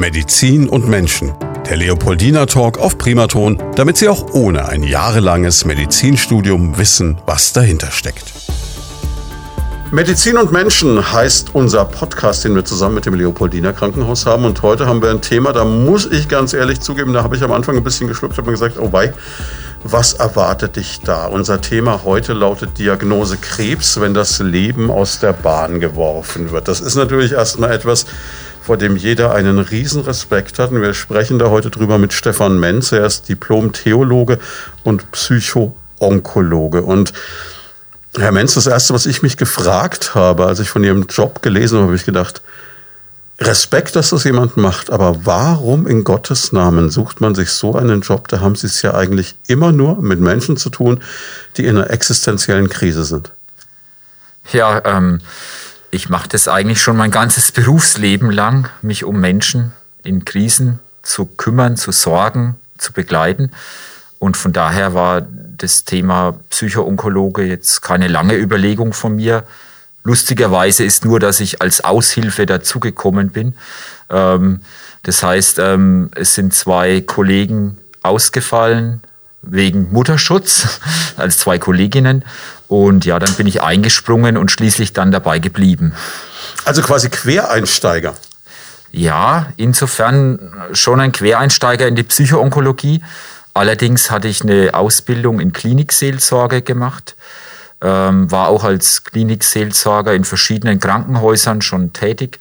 Medizin und Menschen. Der Leopoldina Talk auf Primaton, damit Sie auch ohne ein jahrelanges Medizinstudium wissen, was dahinter steckt. Medizin und Menschen heißt unser Podcast, den wir zusammen mit dem Leopoldina Krankenhaus haben. Und heute haben wir ein Thema, da muss ich ganz ehrlich zugeben, da habe ich am Anfang ein bisschen geschluckt, mir gesagt, oh wei, was erwartet dich da? Unser Thema heute lautet Diagnose Krebs, wenn das Leben aus der Bahn geworfen wird. Das ist natürlich erstmal etwas, vor dem jeder einen riesen Respekt hat. Und wir sprechen da heute drüber mit Stefan Menz. Er ist Diplom-Theologe und Psycho-Onkologe. Und Herr Menz, das Erste, was ich mich gefragt habe, als ich von Ihrem Job gelesen habe, habe ich gedacht, Respekt, dass das jemand macht, aber warum in Gottes Namen sucht man sich so einen Job? Da haben Sie es ja eigentlich immer nur mit Menschen zu tun, die in einer existenziellen Krise sind. Ja, ähm, ich mache das eigentlich schon mein ganzes Berufsleben lang, mich um Menschen in Krisen zu kümmern, zu sorgen, zu begleiten. Und von daher war das Thema Psychoonkologe jetzt keine lange Überlegung von mir, Lustigerweise ist nur, dass ich als Aushilfe dazugekommen bin. Ähm, das heißt, ähm, es sind zwei Kollegen ausgefallen wegen Mutterschutz, als zwei Kolleginnen. Und ja, dann bin ich eingesprungen und schließlich dann dabei geblieben. Also quasi Quereinsteiger. Ja, insofern schon ein Quereinsteiger in die Psychoonkologie. Allerdings hatte ich eine Ausbildung in Klinikseelsorge gemacht ähm, war auch als Klinikseelsorger in verschiedenen Krankenhäusern schon tätig.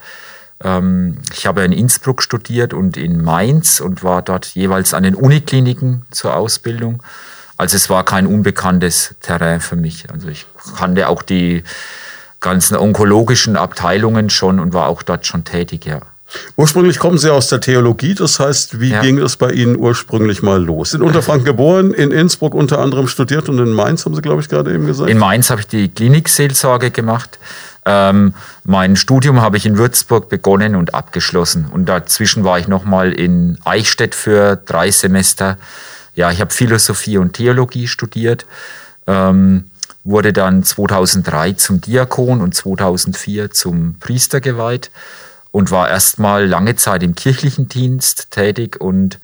Ähm, ich habe in Innsbruck studiert und in Mainz und war dort jeweils an den Unikliniken zur Ausbildung. Also es war kein unbekanntes Terrain für mich. Also ich kannte auch die ganzen onkologischen Abteilungen schon und war auch dort schon tätig, ja. Ursprünglich kommen Sie aus der Theologie, das heißt, wie ja. ging es bei Ihnen ursprünglich mal los? In Unterfranken geboren, in Innsbruck unter anderem studiert und in Mainz haben Sie, glaube ich, gerade eben gesagt? In Mainz habe ich die Klinikseelsorge gemacht. Ähm, mein Studium habe ich in Würzburg begonnen und abgeschlossen. Und dazwischen war ich nochmal in Eichstätt für drei Semester. Ja, ich habe Philosophie und Theologie studiert, ähm, wurde dann 2003 zum Diakon und 2004 zum Priester geweiht und war erstmal lange Zeit im kirchlichen Dienst tätig und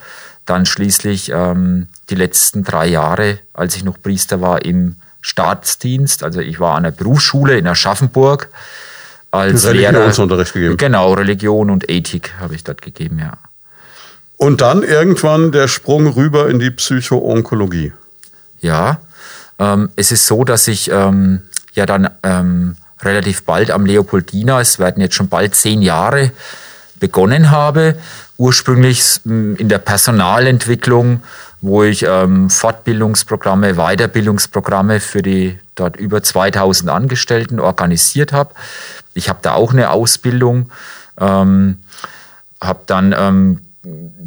dann schließlich ähm, die letzten drei Jahre, als ich noch Priester war, im Staatsdienst. Also ich war an der Berufsschule in Aschaffenburg als Religionsunterricht Lehrer. gegeben. Genau, Religion und Ethik habe ich dort gegeben, ja. Und dann irgendwann der Sprung rüber in die Psychoonkologie. Ja, ähm, es ist so, dass ich ähm, ja dann ähm, relativ bald am Leopoldina, es werden jetzt schon bald zehn Jahre, begonnen habe. Ursprünglich hm, in der Personalentwicklung, wo ich ähm, Fortbildungsprogramme, Weiterbildungsprogramme für die dort über 2000 Angestellten organisiert habe. Ich habe da auch eine Ausbildung, ähm, habe dann ähm,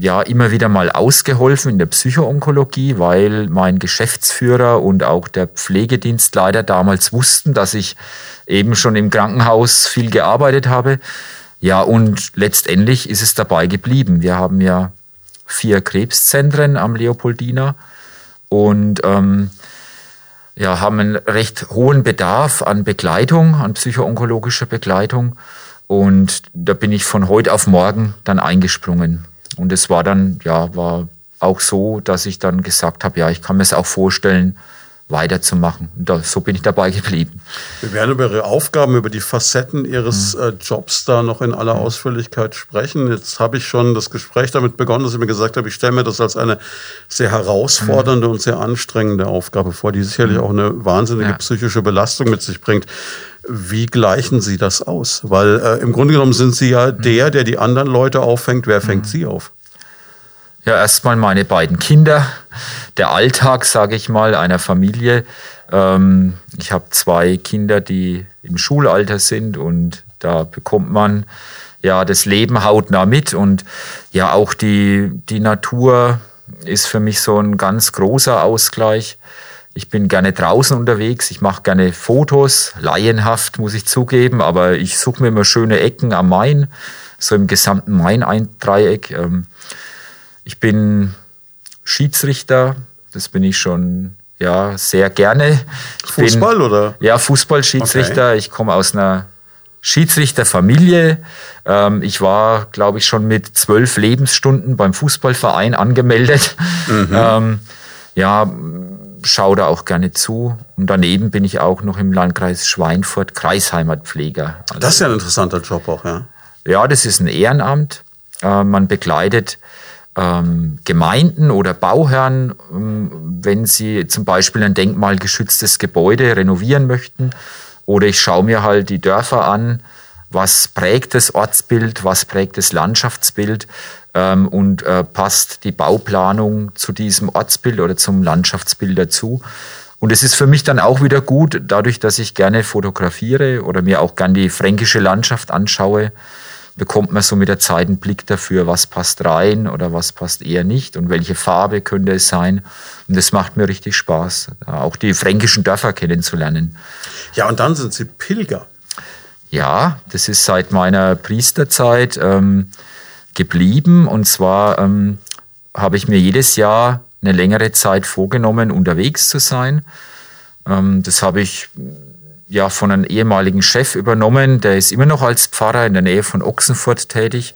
ja immer wieder mal ausgeholfen in der Psychoonkologie, weil mein Geschäftsführer und auch der Pflegedienstleiter damals wussten, dass ich eben schon im Krankenhaus viel gearbeitet habe. Ja, und letztendlich ist es dabei geblieben. Wir haben ja vier Krebszentren am Leopoldina und ähm, ja, haben einen recht hohen Bedarf an Begleitung, an psychoonkologischer Begleitung. Und da bin ich von heute auf morgen dann eingesprungen. Und es war dann, ja, war auch so, dass ich dann gesagt habe, ja, ich kann mir es auch vorstellen, weiterzumachen. Und da, so bin ich dabei geblieben. Wir werden über Ihre Aufgaben, über die Facetten Ihres mhm. äh, Jobs da noch in aller mhm. Ausführlichkeit sprechen. Jetzt habe ich schon das Gespräch damit begonnen, dass ich mir gesagt habe, ich stelle mir das als eine sehr herausfordernde mhm. und sehr anstrengende Aufgabe vor, die sicherlich mhm. auch eine wahnsinnige ja. psychische Belastung mit sich bringt. Wie gleichen Sie das aus? Weil äh, im Grunde genommen sind Sie ja mhm. der, der die anderen Leute auffängt. Wer fängt mhm. Sie auf? Ja, erstmal meine beiden Kinder, der Alltag, sage ich mal, einer Familie. Ähm, ich habe zwei Kinder, die im Schulalter sind und da bekommt man ja das Leben hautnah mit und ja auch die, die Natur ist für mich so ein ganz großer Ausgleich. Ich bin gerne draußen unterwegs, ich mache gerne Fotos, laienhaft muss ich zugeben, aber ich suche mir immer schöne Ecken am Main, so im gesamten Main-Dreieck. Ähm, ich bin Schiedsrichter, das bin ich schon ja sehr gerne. Ich Fußball bin, oder? Ja, Fußballschiedsrichter. Okay. Ich komme aus einer Schiedsrichterfamilie. Ähm, ich war, glaube ich, schon mit zwölf Lebensstunden beim Fußballverein angemeldet. Mhm. Ähm, ja, schaue da auch gerne zu. Und daneben bin ich auch noch im Landkreis Schweinfurt Kreisheimatpfleger. Also, das ist ja ein interessanter Job auch, ja. Ja, das ist ein Ehrenamt. Äh, man begleitet ähm, Gemeinden oder Bauherren, ähm, wenn sie zum Beispiel ein denkmalgeschütztes Gebäude renovieren möchten. Oder ich schaue mir halt die Dörfer an, was prägt das Ortsbild, was prägt das Landschaftsbild ähm, und äh, passt die Bauplanung zu diesem Ortsbild oder zum Landschaftsbild dazu. Und es ist für mich dann auch wieder gut, dadurch, dass ich gerne fotografiere oder mir auch gern die fränkische Landschaft anschaue, bekommt man so mit der Zeit einen Blick dafür, was passt rein oder was passt eher nicht und welche Farbe könnte es sein. Und das macht mir richtig Spaß, auch die fränkischen Dörfer kennenzulernen. Ja, und dann sind Sie Pilger. Ja, das ist seit meiner Priesterzeit ähm, geblieben. Und zwar ähm, habe ich mir jedes Jahr eine längere Zeit vorgenommen, unterwegs zu sein. Ähm, das habe ich ja von einem ehemaligen Chef übernommen. Der ist immer noch als Pfarrer in der Nähe von Ochsenfurt tätig.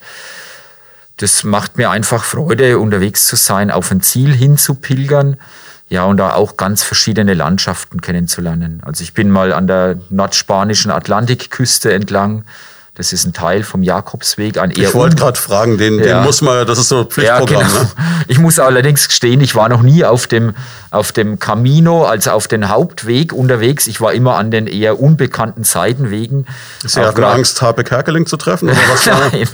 Das macht mir einfach Freude, unterwegs zu sein, auf ein Ziel hinzupilgern. Ja, und da auch ganz verschiedene Landschaften kennenzulernen. Also ich bin mal an der nordspanischen Atlantikküste entlang das ist ein Teil vom Jakobsweg. Ein eher ich wollte gerade fragen, den, ja. den muss man, das ist so ein Pflichtprogramm. Ja, genau. ne? Ich muss allerdings gestehen, ich war noch nie auf dem, auf dem Camino, also auf den Hauptweg unterwegs. Ich war immer an den eher unbekannten Seitenwegen. Sie hatten Angst, Harpe Kerkeling zu treffen? Oder was nein,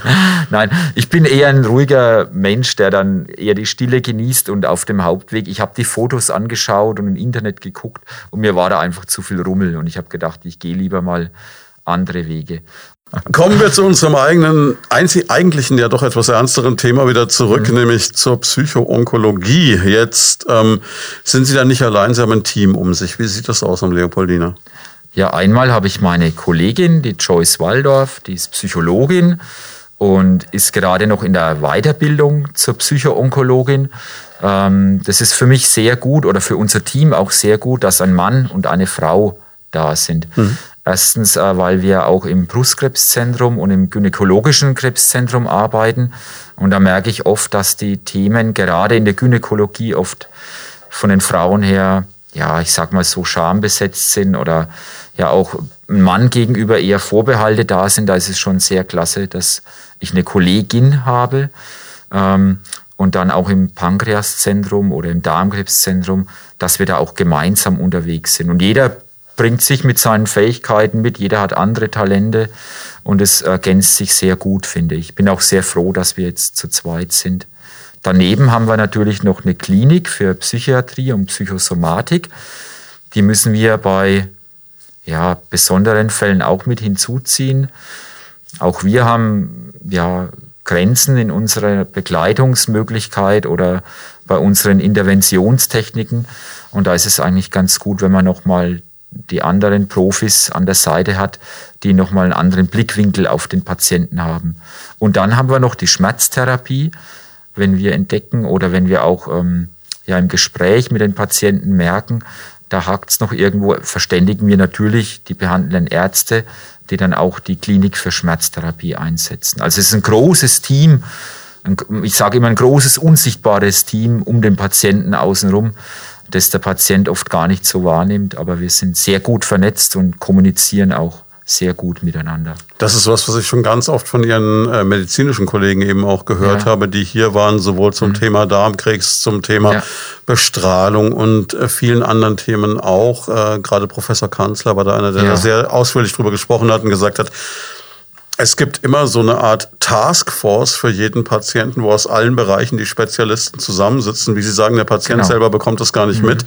nein, ich bin eher ein ruhiger Mensch, der dann eher die Stille genießt und auf dem Hauptweg. Ich habe die Fotos angeschaut und im Internet geguckt und mir war da einfach zu viel Rummel und ich habe gedacht, ich gehe lieber mal andere Wege. Kommen wir zu unserem eigenen, eigentlichen, ja doch etwas ernsteren Thema wieder zurück, mhm. nämlich zur Psychoonkologie. Jetzt ähm, sind Sie da nicht allein, Sie haben ein Team um sich. Wie sieht das aus am Leopoldina? Ja, einmal habe ich meine Kollegin, die Joyce Waldorf, die ist Psychologin und ist gerade noch in der Weiterbildung zur Psychoonkologin. Ähm, das ist für mich sehr gut oder für unser Team auch sehr gut, dass ein Mann und eine Frau da sind. Mhm. Erstens, äh, weil wir auch im Brustkrebszentrum und im gynäkologischen Krebszentrum arbeiten. Und da merke ich oft, dass die Themen gerade in der Gynäkologie oft von den Frauen her, ja, ich sag mal so schambesetzt sind oder ja auch ein Mann gegenüber eher Vorbehalte da sind. Da ist es schon sehr klasse, dass ich eine Kollegin habe. Ähm, und dann auch im Pankreaszentrum oder im Darmkrebszentrum, dass wir da auch gemeinsam unterwegs sind. Und jeder bringt sich mit seinen Fähigkeiten mit, jeder hat andere Talente und es ergänzt sich sehr gut, finde ich. Ich bin auch sehr froh, dass wir jetzt zu zweit sind. Daneben haben wir natürlich noch eine Klinik für Psychiatrie und Psychosomatik. Die müssen wir bei ja, besonderen Fällen auch mit hinzuziehen. Auch wir haben ja, Grenzen in unserer Begleitungsmöglichkeit oder bei unseren Interventionstechniken. Und da ist es eigentlich ganz gut, wenn man nochmal die anderen Profis an der Seite hat, die nochmal einen anderen Blickwinkel auf den Patienten haben. Und dann haben wir noch die Schmerztherapie, wenn wir entdecken oder wenn wir auch ähm, ja, im Gespräch mit den Patienten merken, da hakt es noch irgendwo, verständigen wir natürlich die behandelnden Ärzte, die dann auch die Klinik für Schmerztherapie einsetzen. Also es ist ein großes Team, ich sage immer ein großes, unsichtbares Team um den Patienten außenrum das der Patient oft gar nicht so wahrnimmt. Aber wir sind sehr gut vernetzt und kommunizieren auch sehr gut miteinander. Das ist was, was ich schon ganz oft von Ihren äh, medizinischen Kollegen eben auch gehört ja. habe, die hier waren, sowohl zum mhm. Thema Darmkrebs, zum Thema ja. Bestrahlung und äh, vielen anderen Themen auch. Äh, gerade Professor Kanzler war da einer, der ja. da sehr ausführlich drüber gesprochen hat und gesagt hat, es gibt immer so eine Art Taskforce für jeden Patienten, wo aus allen Bereichen die Spezialisten zusammensitzen. Wie Sie sagen, der Patient genau. selber bekommt das gar nicht mhm. mit.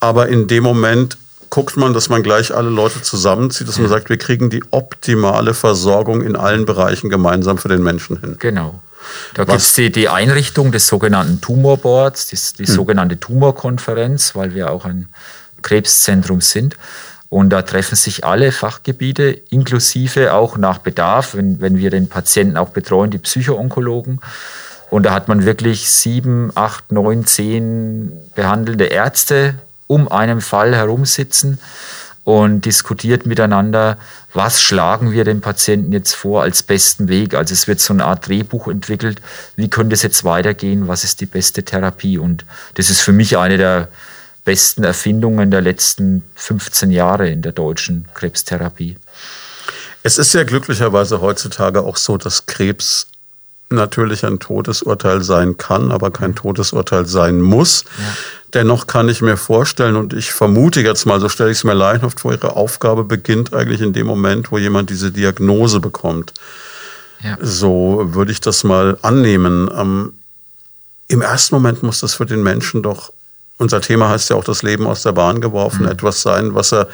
Aber in dem Moment guckt man, dass man gleich alle Leute zusammenzieht, dass man sagt, wir kriegen die optimale Versorgung in allen Bereichen gemeinsam für den Menschen hin. Genau. Da gibt es die, die, Einrichtung des sogenannten Tumorboards, die, die hm. sogenannte Tumorkonferenz, weil wir auch ein Krebszentrum sind. Und da treffen sich alle Fachgebiete, inklusive auch nach Bedarf, wenn, wenn wir den Patienten auch betreuen, die Psychoonkologen. Und da hat man wirklich sieben, acht, neun, zehn behandelnde Ärzte um einen Fall herumsitzen. und diskutiert miteinander, was schlagen wir dem Patienten jetzt vor als besten Weg. Also es wird so eine Art Drehbuch entwickelt, wie könnte es jetzt weitergehen, was ist die beste Therapie. Und das ist für mich eine der besten Erfindungen der letzten 15 Jahre in der deutschen Krebstherapie. Es ist ja glücklicherweise heutzutage auch so, dass Krebs natürlich ein Todesurteil sein kann, aber kein Todesurteil sein muss. Ja. Dennoch kann ich mir vorstellen, und ich vermute jetzt mal, so stelle ich es mir laienhaft vor, Ihre Aufgabe beginnt eigentlich in dem Moment, wo jemand diese Diagnose bekommt. Ja. So würde ich das mal annehmen. Ähm, Im ersten Moment muss das für den Menschen doch, unser Thema heißt ja auch das Leben aus der Bahn geworfen, mhm. etwas sein, was er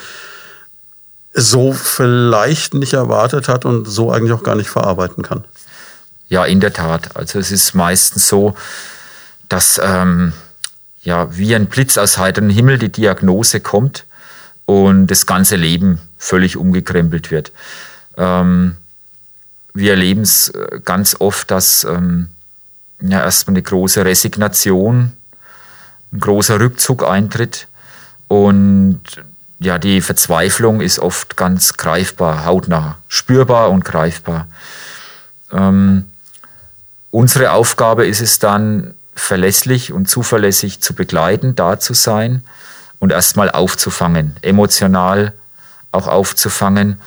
so vielleicht nicht erwartet hat und so eigentlich auch gar nicht verarbeiten kann. Ja, in der Tat. Also es ist meistens so, dass ähm, ja wie ein Blitz aus heiterem Himmel die Diagnose kommt und das ganze Leben völlig umgekrempelt wird. Ähm, wir erleben es äh, ganz oft, dass ähm, ja erstmal eine große Resignation, ein großer Rückzug eintritt und ja, die Verzweiflung ist oft ganz greifbar, hautnah, spürbar und greifbar. Ähm, Unsere Aufgabe ist es dann, verlässlich und zuverlässig zu begleiten, da zu sein und erstmal aufzufangen, emotional auch aufzufangen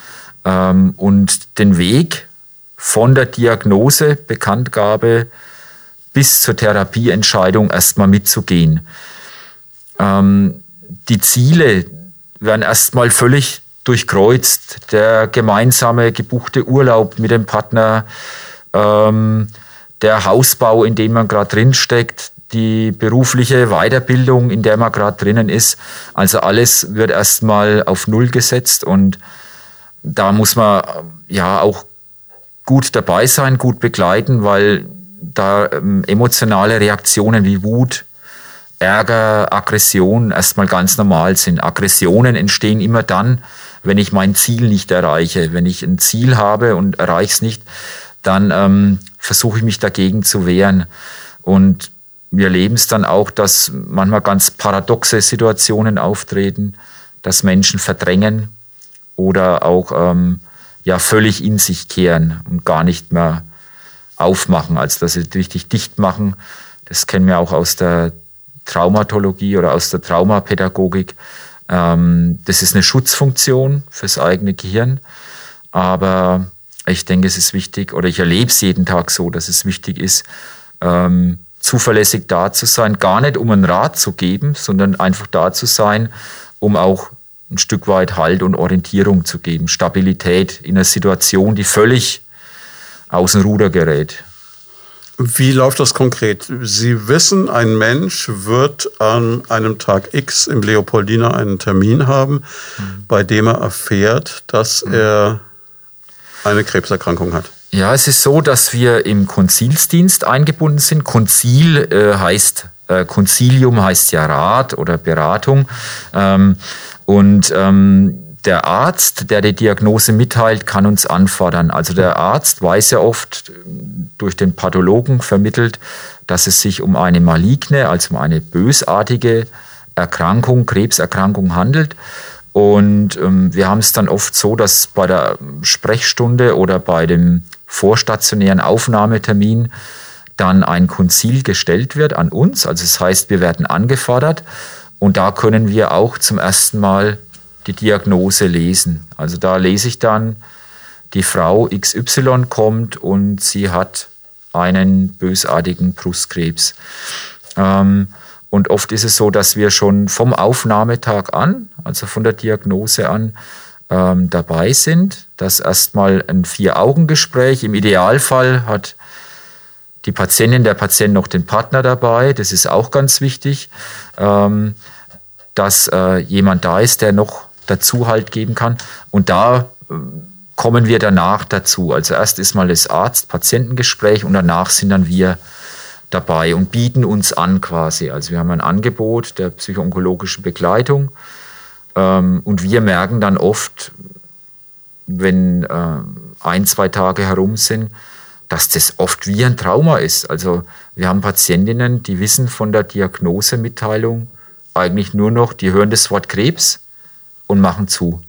ähm, und den Weg von der Diagnose, Bekanntgabe bis zur Therapieentscheidung erstmal mitzugehen. Ähm, die Ziele werden erstmal völlig durchkreuzt. Der gemeinsame gebuchte Urlaub mit dem Partner, ähm, der Hausbau, in dem man gerade drin steckt, die berufliche Weiterbildung, in der man gerade drinnen ist. Also alles wird erstmal auf Null gesetzt und da muss man ja auch gut dabei sein, gut begleiten, weil da ähm, emotionale Reaktionen wie Wut, Ärger, Aggression erstmal ganz normal sind. Aggressionen entstehen immer dann, wenn ich mein Ziel nicht erreiche. Wenn ich ein Ziel habe und erreiche es nicht, dann ähm, versuche ich mich dagegen zu wehren. Und wir erleben es dann auch, dass manchmal ganz paradoxe Situationen auftreten, dass Menschen verdrängen oder auch ähm, ja völlig in sich kehren und gar nicht mehr aufmachen, also dass sie richtig dicht machen. Das kennen wir auch aus der Traumatologie oder aus der Traumapädagogik. Ähm, das ist eine Schutzfunktion fürs eigene Gehirn, aber ich denke, es ist wichtig, oder ich erlebe es jeden Tag so, dass es wichtig ist, ähm, zuverlässig da zu sein, gar nicht um einen Rat zu geben, sondern einfach da zu sein, um auch ein Stück weit Halt und Orientierung zu geben, Stabilität in einer Situation, die völlig aus dem Ruder gerät. Wie läuft das konkret? Sie wissen, ein Mensch wird an einem Tag X im Leopoldina einen Termin haben, mhm. bei dem er erfährt, dass mhm. er eine Krebserkrankung hat. Ja, es ist so, dass wir im Konzilsdienst eingebunden sind. Konzil äh, heißt, äh, Konzilium heißt ja Rat oder Beratung. Ähm, und ähm, der Arzt, der die Diagnose mitteilt, kann uns anfordern. Also der Arzt weiß ja oft durch den Pathologen vermittelt, dass es sich um eine maligne, also um eine bösartige Erkrankung, Krebserkrankung handelt. Und ähm, wir haben es dann oft so, dass bei der Sprechstunde oder bei dem vorstationären Aufnahmetermin dann ein Konzil gestellt wird an uns. Also das heißt, wir werden angefordert und da können wir auch zum ersten Mal die Diagnose lesen. Also da lese ich dann, die Frau XY kommt und sie hat einen bösartigen Brustkrebs. Ähm, und oft ist es so, dass wir schon vom Aufnahmetag an, also von der Diagnose an, ähm, dabei sind. dass erstmal ein Vier-Augen-Gespräch. Im Idealfall hat die Patientin, der Patient noch den Partner dabei. Das ist auch ganz wichtig, ähm, dass äh, jemand da ist, der noch dazu halt geben kann. Und da äh, kommen wir danach dazu. Also erst ist mal das Arzt-Patientengespräch und danach sind dann wir dabei und bieten uns an quasi. Also wir haben ein Angebot der psychoonkologischen Begleitung ähm, und wir merken dann oft, wenn äh, ein, zwei Tage herum sind, dass das oft wie ein Trauma ist. Also wir haben Patientinnen, die wissen von der Diagnosemitteilung eigentlich nur noch, die hören das Wort Krebs und machen zu.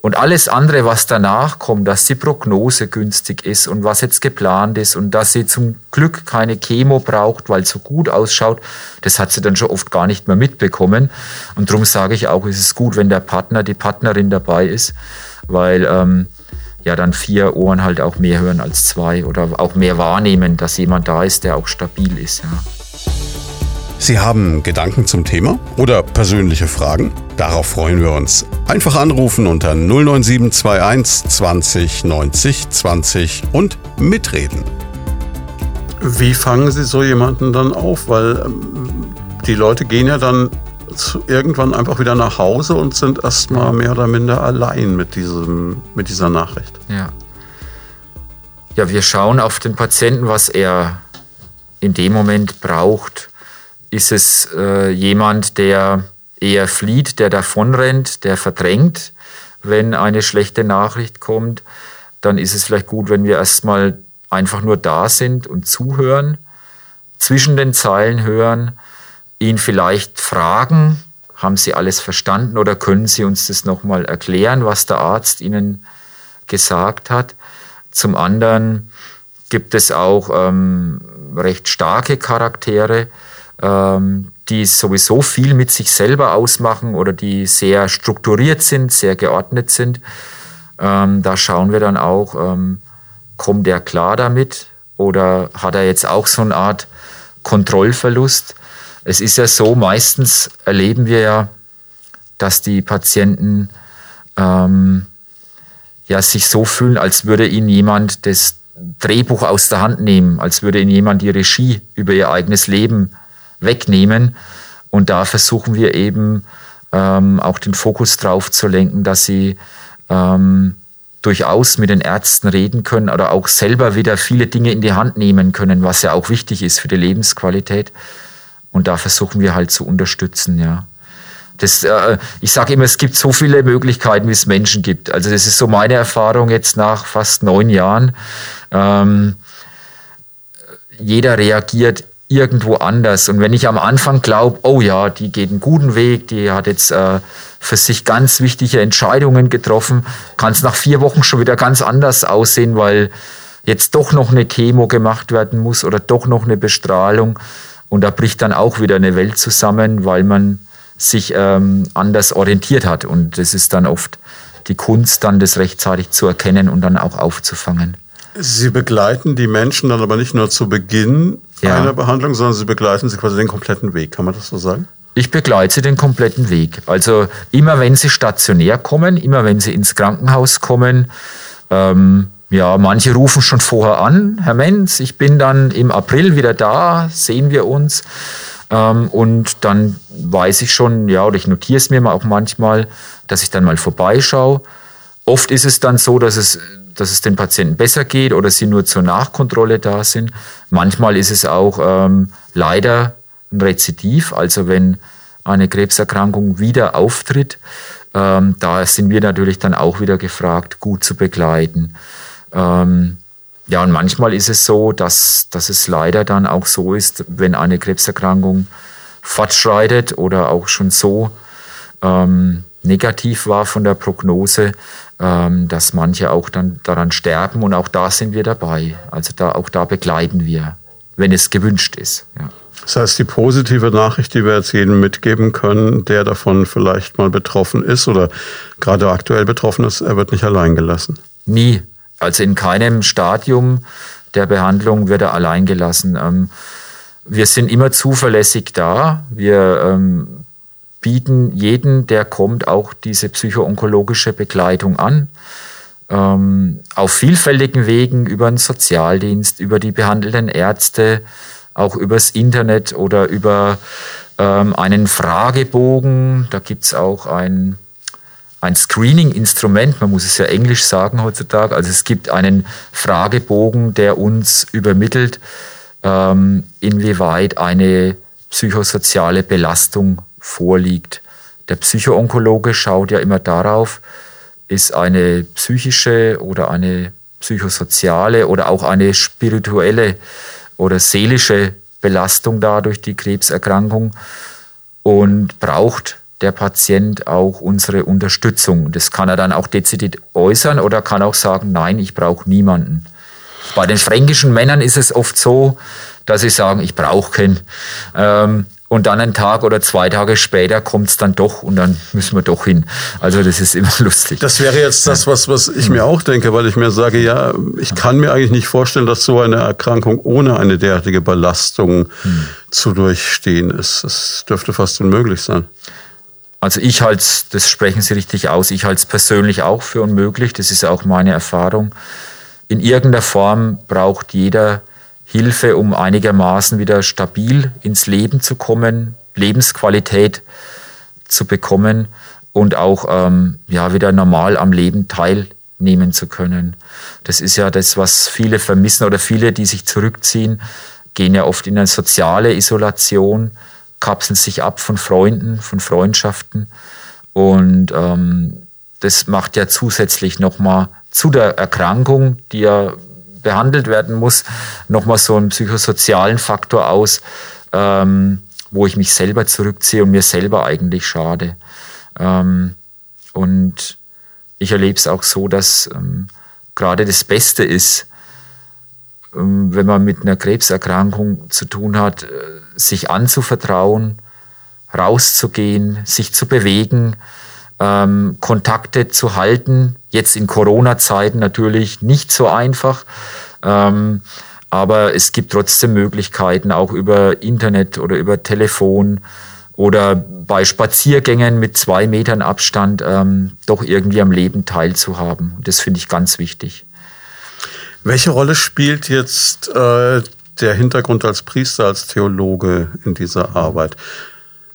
Und alles andere, was danach kommt, dass die Prognose günstig ist und was jetzt geplant ist und dass sie zum Glück keine Chemo braucht, weil es so gut ausschaut, das hat sie dann schon oft gar nicht mehr mitbekommen. Und darum sage ich auch, es ist gut, wenn der Partner, die Partnerin dabei ist, weil ähm, ja dann vier Ohren halt auch mehr hören als zwei oder auch mehr wahrnehmen, dass jemand da ist, der auch stabil ist. Ja. Sie haben Gedanken zum Thema oder persönliche Fragen? Darauf freuen wir uns. Einfach anrufen unter 09721 20 90 20 und mitreden. Wie fangen Sie so jemanden dann auf? Weil ähm, die Leute gehen ja dann irgendwann einfach wieder nach Hause und sind erstmal mehr oder minder allein mit, diesem, mit dieser Nachricht. Ja. Ja, wir schauen auf den Patienten, was er in dem Moment braucht ist es äh, jemand, der eher flieht, der davonrennt, der verdrängt, wenn eine schlechte Nachricht kommt, dann ist es vielleicht gut, wenn wir erstmal einfach nur da sind und zuhören, zwischen den Zeilen hören, ihn vielleicht fragen, haben Sie alles verstanden oder können Sie uns das nochmal erklären, was der Arzt Ihnen gesagt hat. Zum anderen gibt es auch ähm, recht starke Charaktere, ähm, die sowieso viel mit sich selber ausmachen oder die sehr strukturiert sind, sehr geordnet sind. Ähm, da schauen wir dann auch, ähm, kommt er klar damit oder hat er jetzt auch so eine Art Kontrollverlust? Es ist ja so, meistens erleben wir ja, dass die Patienten ähm, ja sich so fühlen, als würde ihnen jemand das Drehbuch aus der Hand nehmen, als würde ihnen jemand die Regie über ihr eigenes Leben wegnehmen. Und da versuchen wir eben ähm, auch den Fokus drauf zu lenken, dass sie ähm, durchaus mit den Ärzten reden können oder auch selber wieder viele Dinge in die Hand nehmen können, was ja auch wichtig ist für die Lebensqualität. Und da versuchen wir halt zu unterstützen, ja. Das, äh, ich sage immer, es gibt so viele Möglichkeiten, wie es Menschen gibt. Also das ist so meine Erfahrung jetzt nach fast neun Jahren. Ähm, jeder reagiert irgendwo anders. Und wenn ich am Anfang glaube, oh ja, die geht einen guten Weg, die hat jetzt äh, für sich ganz wichtige Entscheidungen getroffen, kann es nach vier Wochen schon wieder ganz anders aussehen, weil jetzt doch noch eine Chemo gemacht werden muss oder doch noch eine Bestrahlung. Und da bricht dann auch wieder eine Welt zusammen, weil man sich ähm, anders orientiert hat. Und das ist dann oft die Kunst, dann das rechtzeitig zu erkennen und dann auch aufzufangen. Sie begleiten die Menschen dann aber nicht nur zu Beginn ja. einer Behandlung, sondern Sie begleiten sie quasi den kompletten Weg. Kann man das so sagen? Ich begleite sie den kompletten Weg. Also immer wenn sie stationär kommen, immer wenn sie ins Krankenhaus kommen, ähm, ja, manche rufen schon vorher an, Herr Menz, ich bin dann im April wieder da, sehen wir uns. Ähm, und dann weiß ich schon, ja, oder ich notiere es mir auch manchmal, dass ich dann mal vorbeischaue. Oft ist es dann so, dass es dass es den Patienten besser geht oder sie nur zur Nachkontrolle da sind. Manchmal ist es auch ähm, leider ein Rezidiv, also wenn eine Krebserkrankung wieder auftritt, ähm, da sind wir natürlich dann auch wieder gefragt, gut zu begleiten. Ähm, ja, und manchmal ist es so, dass, dass es leider dann auch so ist, wenn eine Krebserkrankung fortschreitet oder auch schon so ähm, negativ war von der Prognose, dass manche auch dann daran sterben und auch da sind wir dabei. Also da, auch da begleiten wir, wenn es gewünscht ist. Ja. Das heißt, die positive Nachricht, die wir jetzt jedem mitgeben können, der davon vielleicht mal betroffen ist oder gerade aktuell betroffen ist, er wird nicht allein gelassen. Nie. Also in keinem Stadium der Behandlung wird er allein gelassen. Ähm, wir sind immer zuverlässig da. Wir ähm, bieten jeden, der kommt, auch diese psychoonkologische Begleitung an. Ähm, auf vielfältigen Wegen über den Sozialdienst, über die behandelnden Ärzte, auch übers Internet oder über ähm, einen Fragebogen. Da gibt es auch ein, ein Screening-Instrument, man muss es ja englisch sagen heutzutage. Also es gibt einen Fragebogen, der uns übermittelt, ähm, inwieweit eine psychosoziale Belastung vorliegt. Der Psychoonkologe schaut ja immer darauf, ist eine psychische oder eine psychosoziale oder auch eine spirituelle oder seelische Belastung da durch die Krebserkrankung und braucht der Patient auch unsere Unterstützung. Das kann er dann auch dezidiert äußern oder kann auch sagen, nein, ich brauche niemanden. Bei den fränkischen Männern ist es oft so, dass sie sagen, ich brauche keinen. Ähm, und dann einen Tag oder zwei Tage später kommt es dann doch und dann müssen wir doch hin. Also das ist immer lustig. Das wäre jetzt das, was, was ich mir auch denke, weil ich mir sage, ja, ich kann mir eigentlich nicht vorstellen, dass so eine Erkrankung ohne eine derartige Belastung hm. zu durchstehen ist. Das dürfte fast unmöglich sein. Also ich halte das sprechen Sie richtig aus, ich halte es persönlich auch für unmöglich, das ist auch meine Erfahrung. In irgendeiner Form braucht jeder Hilfe, um einigermaßen wieder stabil ins Leben zu kommen, Lebensqualität zu bekommen und auch ähm, ja, wieder normal am Leben teilnehmen zu können. Das ist ja das, was viele vermissen oder viele, die sich zurückziehen, gehen ja oft in eine soziale Isolation, kapseln sich ab von Freunden, von Freundschaften. Und ähm, das macht ja zusätzlich nochmal zu der Erkrankung, die ja behandelt werden muss, nochmal so einen psychosozialen Faktor aus, ähm, wo ich mich selber zurückziehe und mir selber eigentlich schade. Ähm, und ich erlebe es auch so, dass ähm, gerade das Beste ist, ähm, wenn man mit einer Krebserkrankung zu tun hat, äh, sich anzuvertrauen, rauszugehen, sich zu bewegen, ähm, Kontakte zu halten. Jetzt in Corona-Zeiten natürlich nicht so einfach. Ähm, aber es gibt trotzdem Möglichkeiten, auch über Internet oder über Telefon oder bei Spaziergängen mit zwei Metern Abstand ähm, doch irgendwie am Leben teilzuhaben. Das finde ich ganz wichtig. Welche Rolle spielt jetzt äh, der Hintergrund als Priester, als Theologe in dieser Arbeit?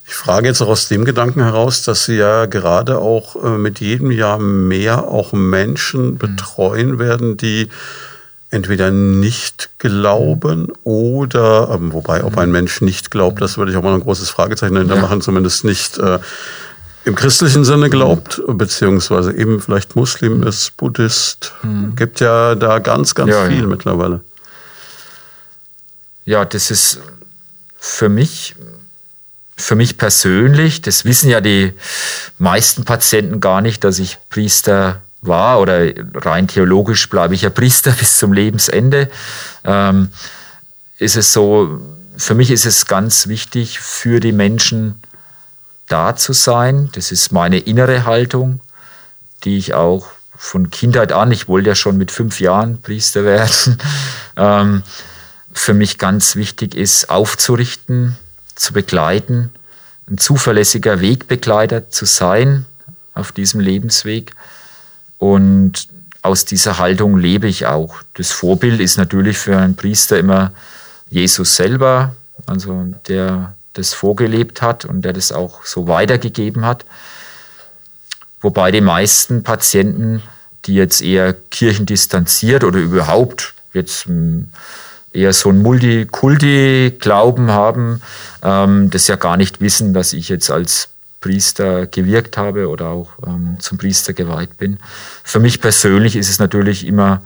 Ich frage jetzt auch aus dem Gedanken heraus, dass Sie ja gerade auch äh, mit jedem Jahr mehr auch Menschen mhm. betreuen werden, die entweder nicht glauben oder, ähm, wobei, ob ein mhm. Mensch nicht glaubt, das würde ich auch mal ein großes Fragezeichen dahinter ja. machen, zumindest nicht äh, im christlichen Sinne glaubt, beziehungsweise eben vielleicht Muslim ist, Buddhist. Mhm. Gibt ja da ganz, ganz ja, viel ja. mittlerweile. Ja, das ist für mich für mich persönlich, das wissen ja die meisten Patienten gar nicht, dass ich Priester war oder rein theologisch bleibe ich ja Priester bis zum Lebensende, ähm, ist es so, für mich ist es ganz wichtig, für die Menschen da zu sein. Das ist meine innere Haltung, die ich auch von Kindheit an, ich wollte ja schon mit fünf Jahren Priester werden, ähm, für mich ganz wichtig ist, aufzurichten, zu begleiten, ein zuverlässiger Wegbegleiter zu sein auf diesem Lebensweg. Und aus dieser Haltung lebe ich auch. Das Vorbild ist natürlich für einen Priester immer Jesus selber, also der das vorgelebt hat und der das auch so weitergegeben hat. Wobei die meisten Patienten, die jetzt eher kirchendistanziert oder überhaupt jetzt hm, eher so ein Multikulti-Glauben haben, ähm, das ja gar nicht wissen, dass ich jetzt als Priester gewirkt habe oder auch ähm, zum Priester geweiht bin. Für mich persönlich ist es natürlich immer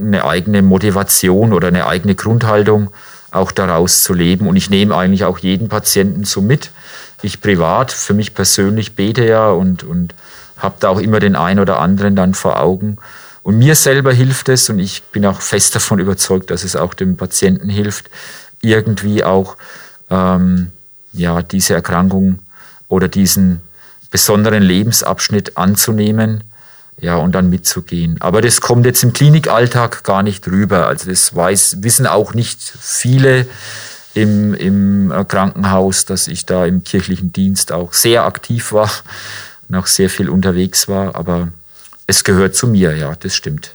eine eigene Motivation oder eine eigene Grundhaltung, auch daraus zu leben. Und ich nehme eigentlich auch jeden Patienten so mit. Ich privat, für mich persönlich bete ja und, und habe da auch immer den einen oder anderen dann vor Augen und mir selber hilft es, und ich bin auch fest davon überzeugt, dass es auch dem Patienten hilft, irgendwie auch ähm, ja, diese Erkrankung oder diesen besonderen Lebensabschnitt anzunehmen ja, und dann mitzugehen. Aber das kommt jetzt im Klinikalltag gar nicht rüber. Also das weiß, wissen auch nicht viele im, im Krankenhaus, dass ich da im kirchlichen Dienst auch sehr aktiv war und auch sehr viel unterwegs war. Aber es gehört zu mir, ja, das stimmt.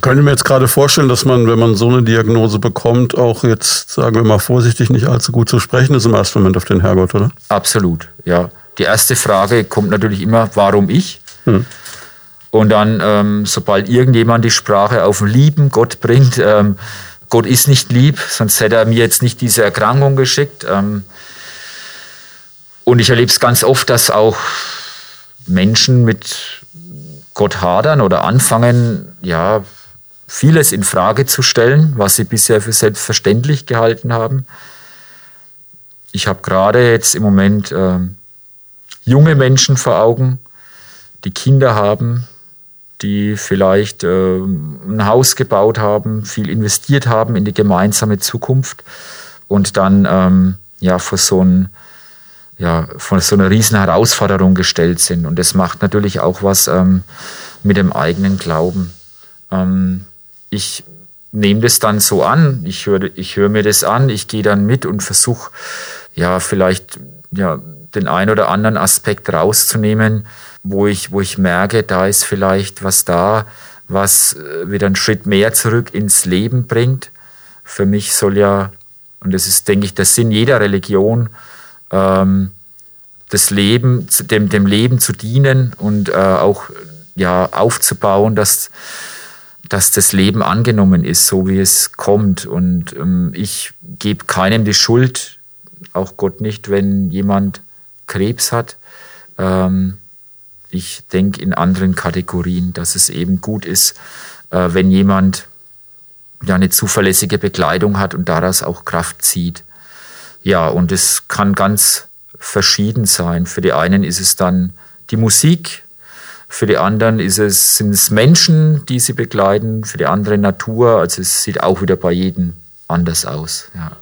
Können Sie mir jetzt gerade vorstellen, dass man, wenn man so eine Diagnose bekommt, auch jetzt, sagen wir mal vorsichtig, nicht allzu gut zu sprechen ist im ersten Moment auf den Herrgott, oder? Absolut, ja. Die erste Frage kommt natürlich immer, warum ich? Hm. Und dann, ähm, sobald irgendjemand die Sprache auf lieben Gott bringt, ähm, Gott ist nicht lieb, sonst hätte er mir jetzt nicht diese Erkrankung geschickt. Ähm, und ich erlebe es ganz oft, dass auch Menschen mit Gott hadern oder anfangen, ja, vieles in Frage zu stellen, was sie bisher für selbstverständlich gehalten haben. Ich habe gerade jetzt im Moment äh, junge Menschen vor Augen, die Kinder haben, die vielleicht äh, ein Haus gebaut haben, viel investiert haben in die gemeinsame Zukunft und dann ähm, ja vor so, ein, ja vor so einer riesen Herausforderung gestellt sind. Und das macht natürlich auch was ähm, mit dem eigenen Glauben. Ähm, ich nehme das dann so an, ich höre ich hör mir das an, ich gehe dann mit und versuche ja vielleicht ja, den einen oder anderen Aspekt rauszunehmen, wo ich, wo ich merke, da ist vielleicht was da, was äh, wieder einen Schritt mehr zurück ins Leben bringt. Für mich soll ja, und das ist, denke ich, der Sinn jeder Religion, ähm, das Leben, dem, dem Leben zu dienen und äh, auch ja, aufzubauen, dass, dass das Leben angenommen ist, so wie es kommt. Und ähm, ich gebe keinem die Schuld, auch Gott nicht, wenn jemand Krebs hat. Ähm, ich denke in anderen Kategorien, dass es eben gut ist, äh, wenn jemand ja eine zuverlässige Bekleidung hat und daraus auch Kraft zieht. Ja, und es kann ganz verschieden sein. Für die einen ist es dann die Musik, für die anderen ist es, sind es Menschen, die sie begleiten, für die andere Natur. Also es sieht auch wieder bei jedem anders aus. Ja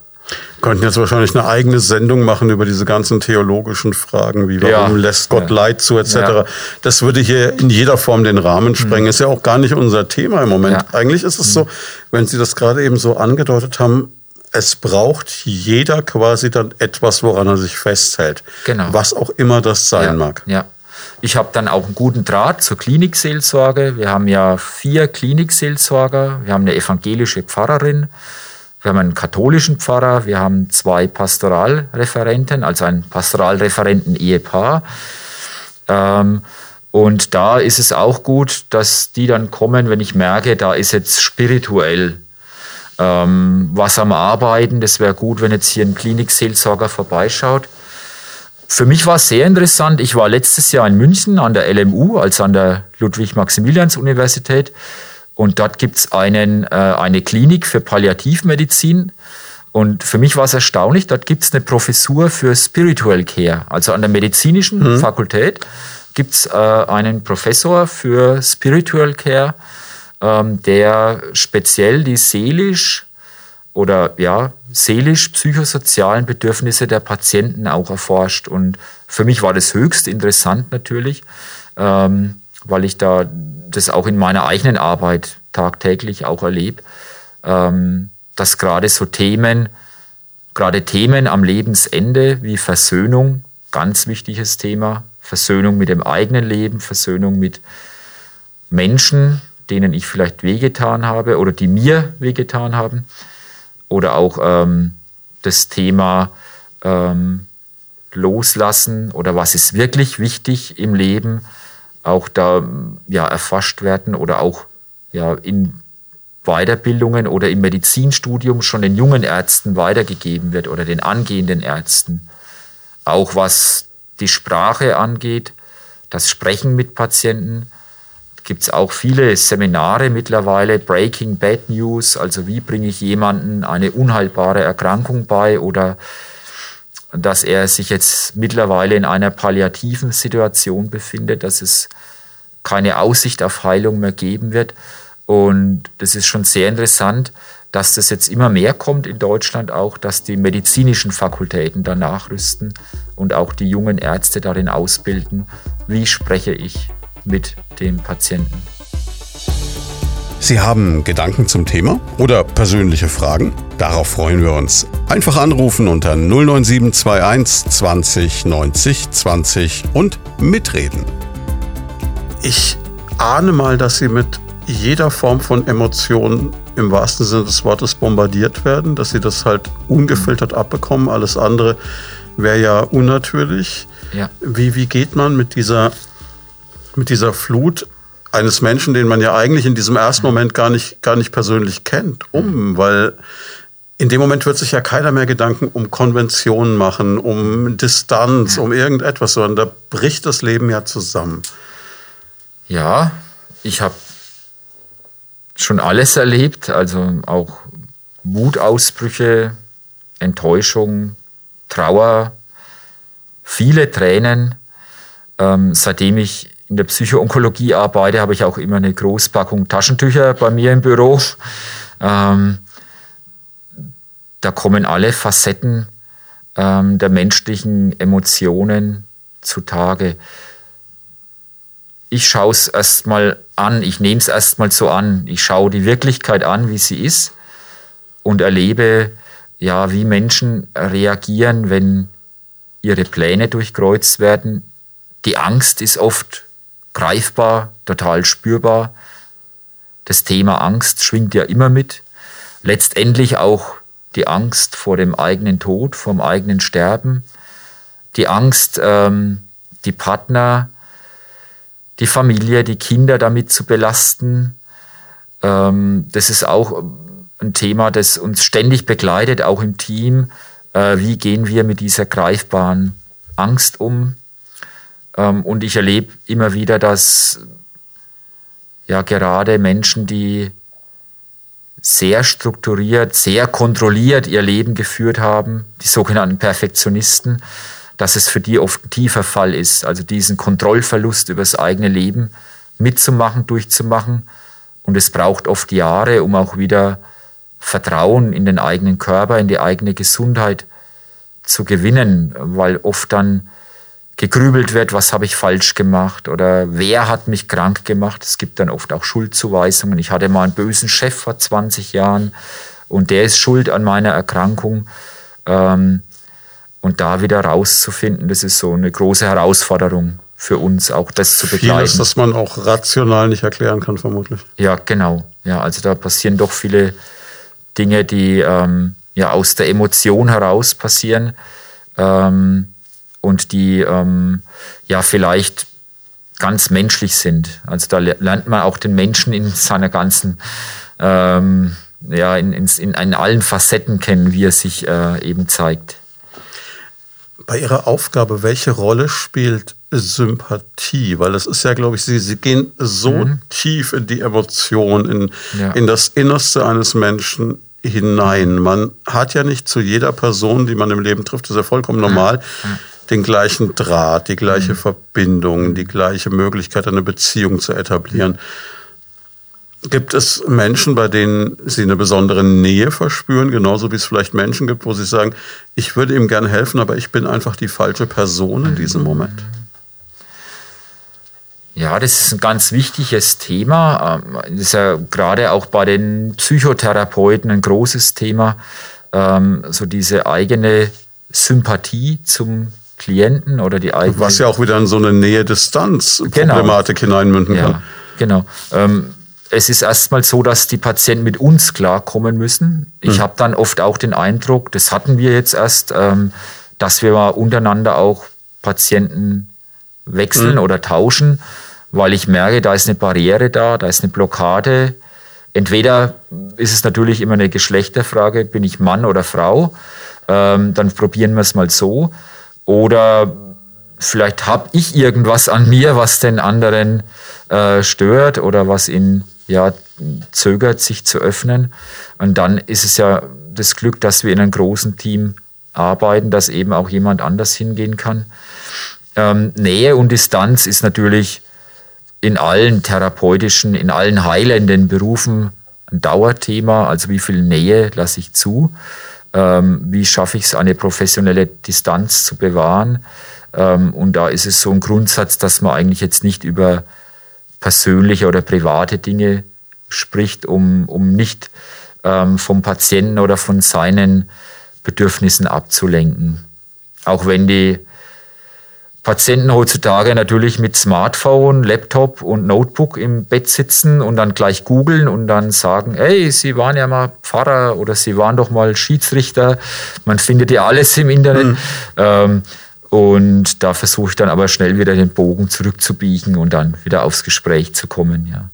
könnten jetzt wahrscheinlich eine eigene Sendung machen über diese ganzen theologischen Fragen, wie warum ja. lässt Gott ja. Leid zu, etc. Ja. Das würde hier in jeder Form den Rahmen sprengen. Mhm. Ist ja auch gar nicht unser Thema im Moment. Eigentlich ist es mhm. so, wenn Sie das gerade eben so angedeutet haben, es braucht jeder quasi dann etwas, woran er sich festhält. Genau. Was auch immer das sein mag. Ja. Ich habe dann auch einen guten Draht zur Klinikseelsorge. Wir haben ja vier Klinikseelsorger. Wir haben eine evangelische Pfarrerin. Wir haben einen katholischen Pfarrer, wir haben zwei Pastoralreferenten, also ein Pastoralreferenten-Ehepaar. Ähm, und da ist es auch gut, dass die dann kommen, wenn ich merke, da ist jetzt spirituell ähm, was am Arbeiten. Das wäre gut, wenn jetzt hier ein Klinikseelsorger vorbeischaut. Für mich war es sehr interessant. Ich war letztes Jahr in München an der LMU, also an der Ludwig-Maximilians-Universität. Und dort gibt es äh, eine Klinik für Palliativmedizin. Und für mich war es erstaunlich, dort gibt es eine Professur für Spiritual Care. Also an der medizinischen mhm. Fakultät gibt es äh, einen Professor für Spiritual Care, der speziell die seelisch oder ja, seelisch-psychosozialen Bedürfnisse der Patienten auch erforscht. Und für mich war das höchst interessant natürlich, ähm, weil ich da das auch in meiner eigenen Arbeit tagtäglich auch erlebe, ähm, dass gerade so Themen, gerade Themen am Lebensende wie Versöhnung, ganz wichtiges Thema, Versöhnung mit dem eigenen Leben, Versöhnung mit Menschen, denen ich vielleicht wehgetan habe oder die mir wehgetan haben, oder auch ähm, das Thema ähm, Loslassen oder was ist wirklich wichtig im Leben, auch da ja, erfasst werden oder auch ja, in Weiterbildungen oder im Medizinstudium schon den jungen Ärzten weitergegeben wird oder den angehenden Ärzten. Auch was die Sprache angeht, das Sprechen mit Patienten, gibt es auch viele Seminare mittlerweile, Breaking Bad News, also wie bringe ich jemanden eine unheilbare Erkrankung bei oder dass er sich jetzt mittlerweile in einer palliativen Situation befindet, dass es keine Aussicht auf Heilung mehr geben wird. Und das ist schon sehr interessant, dass das jetzt immer mehr kommt in Deutschland auch, dass die medizinischen Fakultäten da nachrüsten und auch die jungen Ärzte darin ausbilden, wie spreche ich mit dem Patienten. Sie haben Gedanken zum Thema oder persönliche Fragen? Darauf freuen wir uns. Einfach anrufen unter 09721 20 90 20 und mitreden. Ich ahne mal, dass Sie mit jeder Form von Emotionen im wahrsten Sinne des Wortes bombardiert werden, dass Sie das halt ungefiltert abbekommen. Alles andere wäre ja unnatürlich. Ja. Wie, wie geht man mit dieser, mit dieser Flut eines Menschen, den man ja eigentlich in diesem ersten Moment gar nicht, gar nicht persönlich kennt, um, weil in dem Moment wird sich ja keiner mehr Gedanken um Konventionen machen, um Distanz, um irgendetwas, sondern da bricht das Leben ja zusammen. Ja, ich habe schon alles erlebt, also auch Wutausbrüche, Enttäuschung, Trauer, viele Tränen. Ähm, seitdem ich in der Psychoonkologie arbeite, habe ich auch immer eine Großpackung Taschentücher bei mir im Büro. Ähm, da kommen alle Facetten ähm, der menschlichen Emotionen zutage. Ich schaue es erstmal an, ich nehme es erstmal so an, ich schaue die Wirklichkeit an, wie sie ist und erlebe, ja, wie Menschen reagieren, wenn ihre Pläne durchkreuzt werden. Die Angst ist oft greifbar, total spürbar. Das Thema Angst schwingt ja immer mit. Letztendlich auch die Angst vor dem eigenen Tod, vom eigenen Sterben, die Angst, ähm, die Partner, die Familie, die Kinder damit zu belasten. Ähm, das ist auch ein Thema, das uns ständig begleitet, auch im Team. Äh, wie gehen wir mit dieser greifbaren Angst um? Ähm, und ich erlebe immer wieder, dass ja gerade Menschen, die sehr strukturiert, sehr kontrolliert ihr Leben geführt haben, die sogenannten Perfektionisten, dass es für die oft ein tiefer Fall ist, also diesen Kontrollverlust über das eigene Leben mitzumachen, durchzumachen. Und es braucht oft Jahre, um auch wieder Vertrauen in den eigenen Körper, in die eigene Gesundheit zu gewinnen, weil oft dann gegrübelt wird, was habe ich falsch gemacht oder wer hat mich krank gemacht. Es gibt dann oft auch Schuldzuweisungen. Ich hatte mal einen bösen Chef vor 20 Jahren und der ist schuld an meiner Erkrankung. Ähm, und da wieder rauszufinden, das ist so eine große Herausforderung für uns, auch das zu begleiten. Vieles, das man auch rational nicht erklären kann, vermutlich. Ja, genau. Ja, also da passieren doch viele Dinge, die ähm, ja aus der Emotion heraus passieren. Ähm, und die ähm, ja vielleicht ganz menschlich sind. Also da lernt man auch den Menschen in seiner ganzen, ähm, ja, in, in, in, allen Facetten kennen, wie er sich äh, eben zeigt. Bei Ihrer Aufgabe, welche Rolle spielt Sympathie? Weil es ist ja, glaube ich, Sie, Sie gehen so mhm. tief in die Emotion, in, ja. in das Innerste eines Menschen hinein. Man hat ja nicht zu jeder Person, die man im Leben trifft, das ist ja vollkommen normal, mhm den gleichen Draht, die gleiche mhm. Verbindung, die gleiche Möglichkeit, eine Beziehung zu etablieren. Gibt es Menschen, bei denen Sie eine besondere Nähe verspüren, genauso wie es vielleicht Menschen gibt, wo Sie sagen, ich würde ihm gerne helfen, aber ich bin einfach die falsche Person in diesem Moment? Ja, das ist ein ganz wichtiges Thema. Ähm, das ist ja gerade auch bei den Psychotherapeuten ein großes Thema, ähm, so diese eigene Sympathie zum Klienten oder die eigenen. Was ja auch wieder in so eine Nähe-Distanz-Problematik genau. hineinmünden kann. Ja, genau. Ähm, es ist erstmal so, dass die Patienten mit uns klarkommen müssen. Ich hm. habe dann oft auch den Eindruck, das hatten wir jetzt erst, ähm, dass wir mal untereinander auch Patienten wechseln hm. oder tauschen, weil ich merke, da ist eine Barriere da, da ist eine Blockade. Entweder ist es natürlich immer eine Geschlechterfrage, bin ich Mann oder Frau, ähm, dann probieren wir es mal so. Oder vielleicht habe ich irgendwas an mir, was den anderen äh, stört oder was ihn ja, zögert, sich zu öffnen. Und dann ist es ja das Glück, dass wir in einem großen Team arbeiten, dass eben auch jemand anders hingehen kann. Ähm, Nähe und Distanz ist natürlich in allen therapeutischen, in allen heilenden Berufen ein Dauerthema. Also wie viel Nähe lasse ich zu? Ähm, wie schaffe ich es, eine professionelle Distanz zu bewahren. Ähm, und da ist es so ein Grundsatz, dass man eigentlich jetzt nicht über persönliche oder private Dinge spricht, um, um nicht ähm, vom Patienten oder von seinen Bedürfnissen abzulenken. Auch wenn die Patienten heutzutage natürlich mit Smartphone, Laptop und Notebook im Bett sitzen und dann gleich googeln und dann sagen, hey, Sie waren ja mal Pfarrer oder Sie waren doch mal Schiedsrichter. Man findet ja alles im Internet. Mhm. Ähm, und da versuche ich dann aber schnell wieder den Bogen zurückzubiegen und dann wieder aufs Gespräch zu kommen. Ja.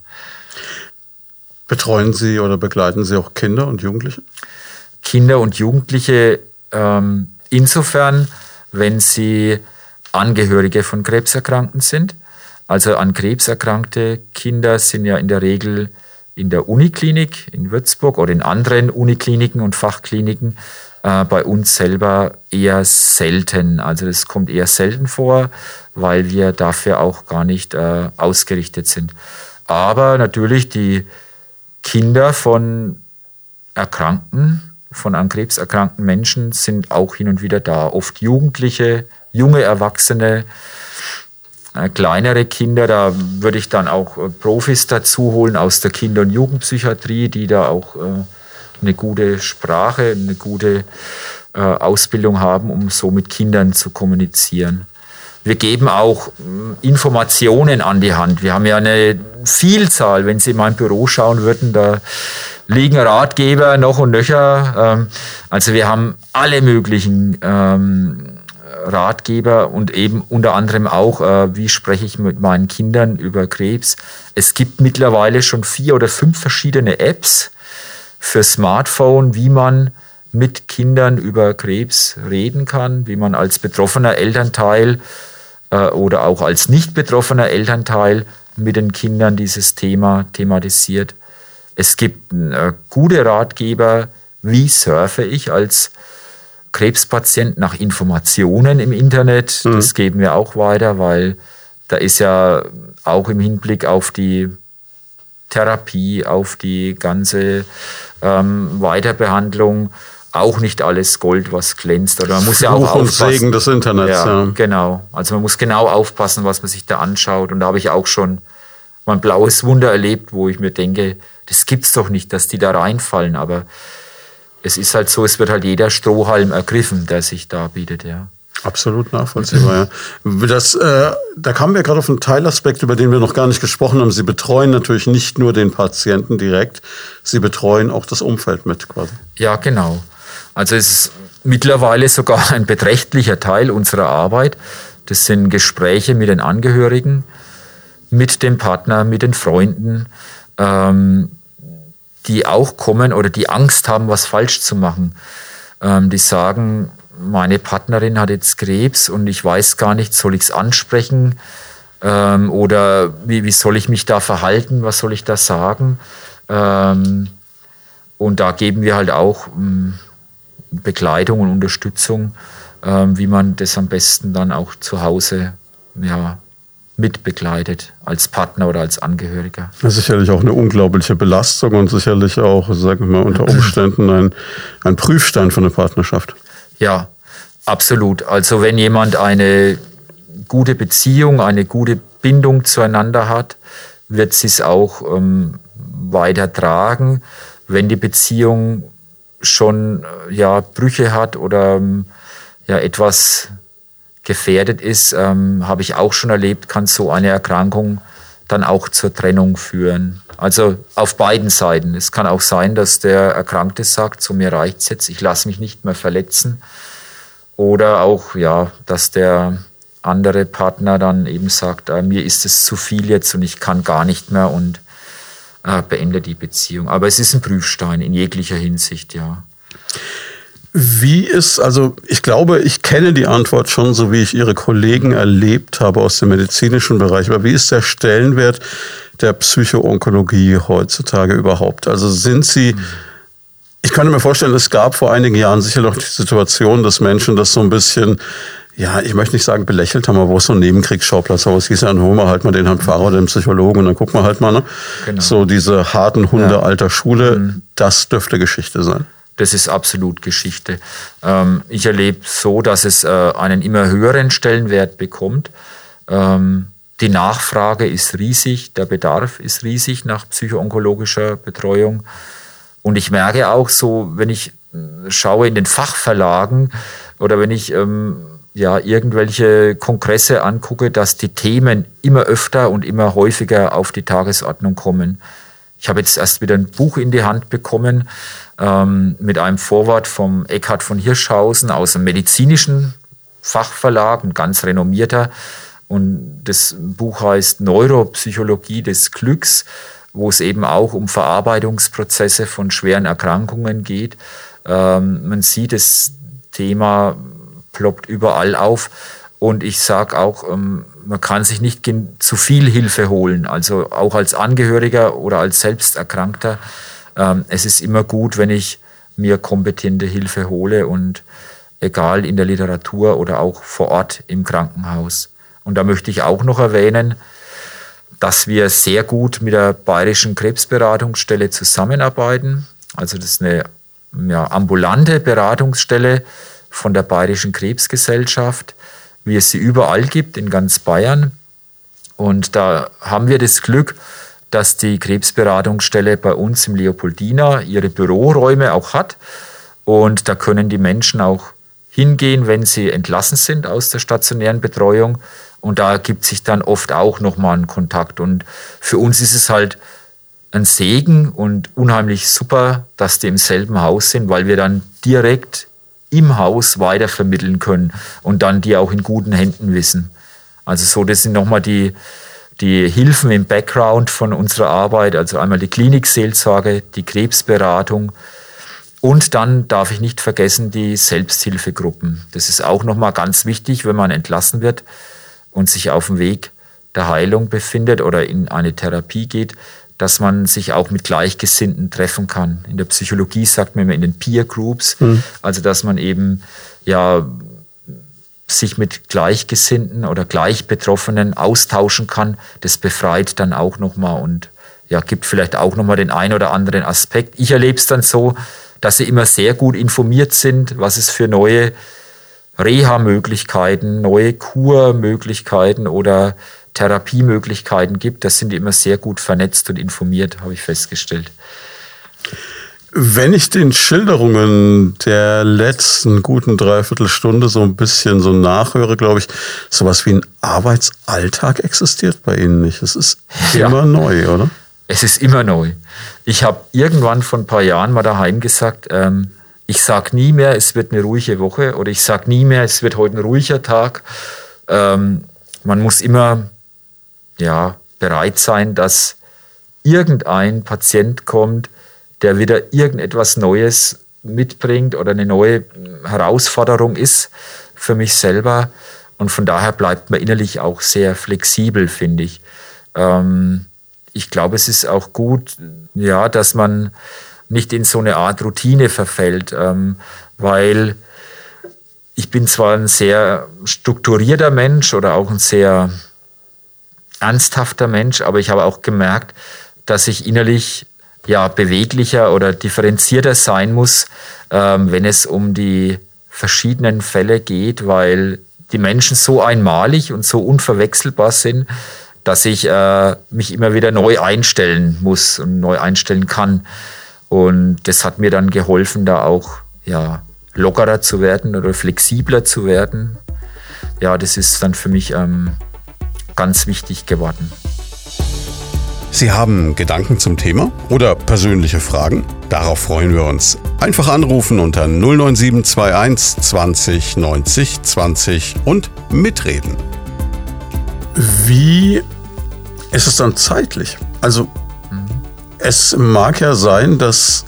Betreuen Sie oder begleiten Sie auch Kinder und Jugendliche? Kinder und Jugendliche ähm, insofern, wenn sie Angehörige von Krebserkrankten sind. Also an krebserkrankte Kinder sind ja in der Regel in der Uniklinik in Würzburg oder in anderen Unikliniken und Fachkliniken. Äh, bei uns selber eher selten. Also das kommt eher selten vor, weil wir dafür auch gar nicht äh, ausgerichtet sind. Aber natürlich die Kinder von Erkrankten, von an Krebs erkrankten Menschen sind auch hin und wieder da. Oft Jugendliche, junge Erwachsene, äh, kleinere Kinder. Da würde ich dann auch äh, Profis dazu holen aus der Kinder- und Jugendpsychiatrie, die da auch äh, eine gute Sprache, eine gute Ausbildung haben, um so mit Kindern zu kommunizieren. Wir geben auch äh, Informationen an die Hand. Wir haben ja eine Vielzahl, wenn Sie in mein Büro schauen würden, da liegen Ratgeber noch und nöcher. Ähm, also wir haben alle möglichen ähm, Ratgeber und eben unter anderem auch, äh, wie spreche ich mit meinen Kindern über Krebs. Es gibt mittlerweile schon vier oder fünf verschiedene Apps, für Smartphone, wie man mit Kindern über Krebs reden kann, wie man als betroffener Elternteil äh, oder auch als nicht betroffener Elternteil mit den Kindern dieses Thema thematisiert. Es gibt äh, gute Ratgeber, wie surfe ich als Krebspatient nach Informationen im Internet. Mhm. Das geben wir auch weiter, weil da ist ja auch im Hinblick auf die Therapie, auf die ganze ähm, Weiterbehandlung auch nicht alles Gold, was glänzt. Oder man muss ja auch Fluch und Segen des Internets. Ja, ja, Genau. Also man muss genau aufpassen, was man sich da anschaut. Und da habe ich auch schon mein blaues Wunder erlebt, wo ich mir denke, das gibt's doch nicht, dass die da reinfallen. Aber es ist halt so, es wird halt jeder Strohhalm ergriffen, der sich da bietet, ja. Absolut nachvollziehbar, ja. Das, äh, da kamen wir gerade auf einen Teilaspekt, über den wir noch gar nicht gesprochen haben. Sie betreuen natürlich nicht nur den Patienten direkt, Sie betreuen auch das Umfeld mit quasi. Ja, genau. Also es ist mittlerweile sogar ein beträchtlicher Teil unserer Arbeit. Das sind Gespräche mit den Angehörigen, mit dem Partner, mit den Freunden, ähm, die auch kommen oder die Angst haben, was falsch zu machen. Ähm, die sagen, meine Partnerin hat jetzt Krebs und ich weiß gar nicht, soll ich es ansprechen ähm, oder wie, wie soll ich mich da verhalten, was soll ich da sagen? Ähm, und da geben wir halt auch ähm, Begleitung und Unterstützung, ähm, wie man das am besten dann auch zu Hause ja, mitbegleitet als Partner oder als Angehöriger. Das ist sicherlich auch eine unglaubliche Belastung und sicherlich auch, sagen wir mal, unter Umständen ein, ein Prüfstein für eine Partnerschaft. Ja, absolut. Also wenn jemand eine gute Beziehung, eine gute Bindung zueinander hat, wird sie es auch ähm, weiter tragen. Wenn die Beziehung schon äh, ja, Brüche hat oder ähm, ja, etwas gefährdet ist, ähm, habe ich auch schon erlebt, kann so eine Erkrankung dann auch zur Trennung führen. Also auf beiden Seiten. Es kann auch sein, dass der Erkrankte sagt, so mir reicht's jetzt, ich lasse mich nicht mehr verletzen. Oder auch, ja, dass der andere Partner dann eben sagt, äh, mir ist es zu viel jetzt und ich kann gar nicht mehr und äh, beende die Beziehung. Aber es ist ein Prüfstein in jeglicher Hinsicht, ja. Wie ist, also ich glaube, ich kenne die Antwort schon, so wie ich Ihre Kollegen erlebt habe aus dem medizinischen Bereich, aber wie ist der Stellenwert der Psychoonkologie heutzutage überhaupt? Also sind Sie, ich könnte mir vorstellen, es gab vor einigen Jahren sicher noch die Situation, dass Menschen das so ein bisschen ja, ich möchte nicht sagen belächelt haben, aber wo es so ein Nebenkriegsschauplatz war. Es hieß ja, dann holen wir halt mal den Herrn Pfarrer oder den Psychologen und dann gucken wir halt mal. Ne? Genau. So diese harten Hunde ja. alter Schule, mhm. das dürfte Geschichte sein. Das ist absolut Geschichte. Ähm, ich erlebe so, dass es äh, einen immer höheren Stellenwert bekommt. Ähm, die Nachfrage ist riesig, der Bedarf ist riesig nach psychoonkologischer Betreuung. Und ich merke auch so, wenn ich äh, schaue in den Fachverlagen oder wenn ich ähm, ja, irgendwelche Kongresse angucke, dass die Themen immer öfter und immer häufiger auf die Tagesordnung kommen. Ich habe jetzt erst wieder ein Buch in die Hand bekommen ähm, mit einem Vorwort vom Eckhard von Hirschhausen aus dem medizinischen Fachverlag, ein ganz renommierter. Und das Buch heißt Neuropsychologie des Glücks, wo es eben auch um Verarbeitungsprozesse von schweren Erkrankungen geht. Ähm, man sieht, das Thema ploppt überall auf. Und ich sage auch, ähm, man kann sich nicht zu viel Hilfe holen. Also auch als Angehöriger oder als Selbsterkrankter. Ähm, es ist immer gut, wenn ich mir kompetente Hilfe hole und egal in der Literatur oder auch vor Ort im Krankenhaus. Und da möchte ich auch noch erwähnen, dass wir sehr gut mit der Bayerischen Krebsberatungsstelle zusammenarbeiten. Also das ist eine ja, ambulante Beratungsstelle von der Bayerischen Krebsgesellschaft, wie es sie überall gibt in ganz Bayern. Und da haben wir das Glück, dass die Krebsberatungsstelle bei uns im Leopoldina ihre Büroräume auch hat. Und da können die Menschen auch hingehen, wenn sie entlassen sind aus der stationären Betreuung. Und da gibt sich dann oft auch nochmal ein Kontakt. Und für uns ist es halt ein Segen und unheimlich super, dass die im selben Haus sind, weil wir dann direkt im Haus weitervermitteln können und dann die auch in guten Händen wissen. Also so, das sind nochmal die, die Hilfen im Background von unserer Arbeit, also einmal die Klinikseelsorge, die Krebsberatung und dann darf ich nicht vergessen die Selbsthilfegruppen. Das ist auch nochmal ganz wichtig, wenn man entlassen wird und sich auf dem Weg der Heilung befindet oder in eine Therapie geht, dass man sich auch mit Gleichgesinnten treffen kann. In der Psychologie sagt man immer in den Peer Groups, mhm. also dass man eben ja sich mit Gleichgesinnten oder Gleichbetroffenen austauschen kann, das befreit dann auch nochmal und ja, gibt vielleicht auch nochmal den einen oder anderen Aspekt. Ich erlebe es dann so, dass sie immer sehr gut informiert sind, was es für neue Reha-Möglichkeiten, neue Kurmöglichkeiten oder Therapiemöglichkeiten gibt. Das sind die immer sehr gut vernetzt und informiert, habe ich festgestellt. Wenn ich den Schilderungen der letzten guten Dreiviertelstunde so ein bisschen so nachhöre, glaube ich, sowas wie ein Arbeitsalltag existiert bei Ihnen nicht. Es ist ja. immer neu, oder? Es ist immer neu. Ich habe irgendwann vor ein paar Jahren mal daheim gesagt, ähm, ich sage nie mehr, es wird eine ruhige Woche oder ich sage nie mehr, es wird heute ein ruhiger Tag. Ähm, man muss immer ja, bereit sein, dass irgendein Patient kommt, der wieder irgendetwas Neues mitbringt oder eine neue Herausforderung ist für mich selber. Und von daher bleibt man innerlich auch sehr flexibel, finde ich. Ähm, ich glaube, es ist auch gut, ja, dass man nicht in so eine Art Routine verfällt, ähm, weil ich bin zwar ein sehr strukturierter Mensch oder auch ein sehr ernsthafter Mensch, aber ich habe auch gemerkt, dass ich innerlich ja beweglicher oder differenzierter sein muss, ähm, wenn es um die verschiedenen Fälle geht, weil die Menschen so einmalig und so unverwechselbar sind, dass ich äh, mich immer wieder neu einstellen muss und neu einstellen kann. Und das hat mir dann geholfen, da auch ja, lockerer zu werden oder flexibler zu werden. Ja, das ist dann für mich ähm, ganz wichtig geworden. Sie haben Gedanken zum Thema oder persönliche Fragen? Darauf freuen wir uns. Einfach anrufen unter 09721 20 90 20 und mitreden. Wie ist es dann zeitlich? Also es mag ja sein, dass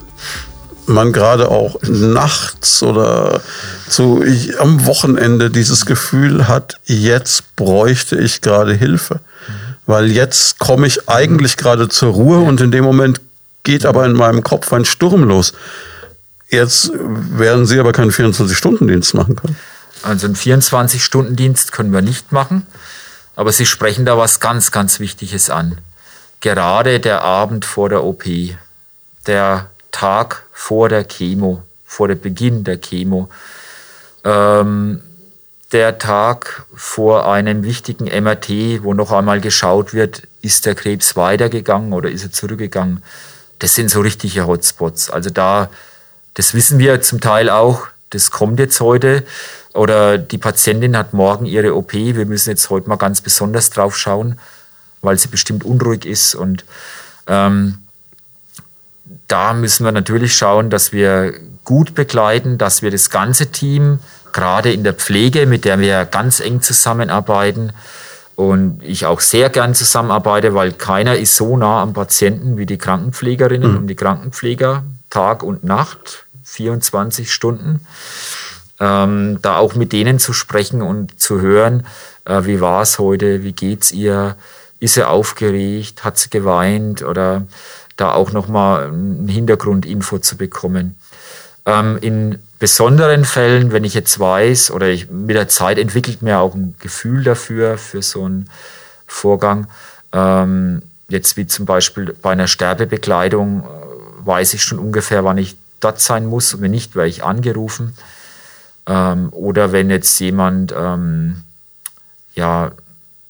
man gerade auch nachts oder so am Wochenende dieses Gefühl hat, jetzt bräuchte ich gerade Hilfe. Weil jetzt komme ich eigentlich gerade zur Ruhe und in dem Moment geht aber in meinem Kopf ein Sturm los. Jetzt werden Sie aber keinen 24-Stunden-Dienst machen können. Also einen 24-Stunden-Dienst können wir nicht machen. Aber Sie sprechen da was ganz, ganz Wichtiges an. Gerade der Abend vor der OP, der Tag vor der Chemo, vor dem Beginn der Chemo, ähm, der Tag vor einem wichtigen MRT, wo noch einmal geschaut wird, ist der Krebs weitergegangen oder ist er zurückgegangen. Das sind so richtige Hotspots. Also da, das wissen wir zum Teil auch, das kommt jetzt heute. Oder die Patientin hat morgen ihre OP. Wir müssen jetzt heute mal ganz besonders drauf schauen, weil sie bestimmt unruhig ist. Und ähm, da müssen wir natürlich schauen, dass wir gut begleiten, dass wir das ganze Team, gerade in der Pflege, mit der wir ganz eng zusammenarbeiten, und ich auch sehr gern zusammenarbeite, weil keiner ist so nah am Patienten wie die Krankenpflegerinnen mhm. und die Krankenpfleger, Tag und Nacht, 24 Stunden. ähm, da auch mit denen zu sprechen und zu hören, äh, wie war es heute, wie geht's ihr, ist sie aufgeregt, hat sie geweint oder da auch nochmal ein Hintergrundinfo zu bekommen. Ähm, in besonderen Fällen, wenn ich jetzt weiß oder ich, mit der Zeit entwickelt mir auch ein Gefühl dafür, für so einen Vorgang, ähm, jetzt wie zum Beispiel bei einer Sterbebekleidung, äh, weiß ich schon ungefähr, wann ich dort sein muss und wenn nicht, werde ich angerufen. Ähm, oder wenn jetzt jemand ähm, ja,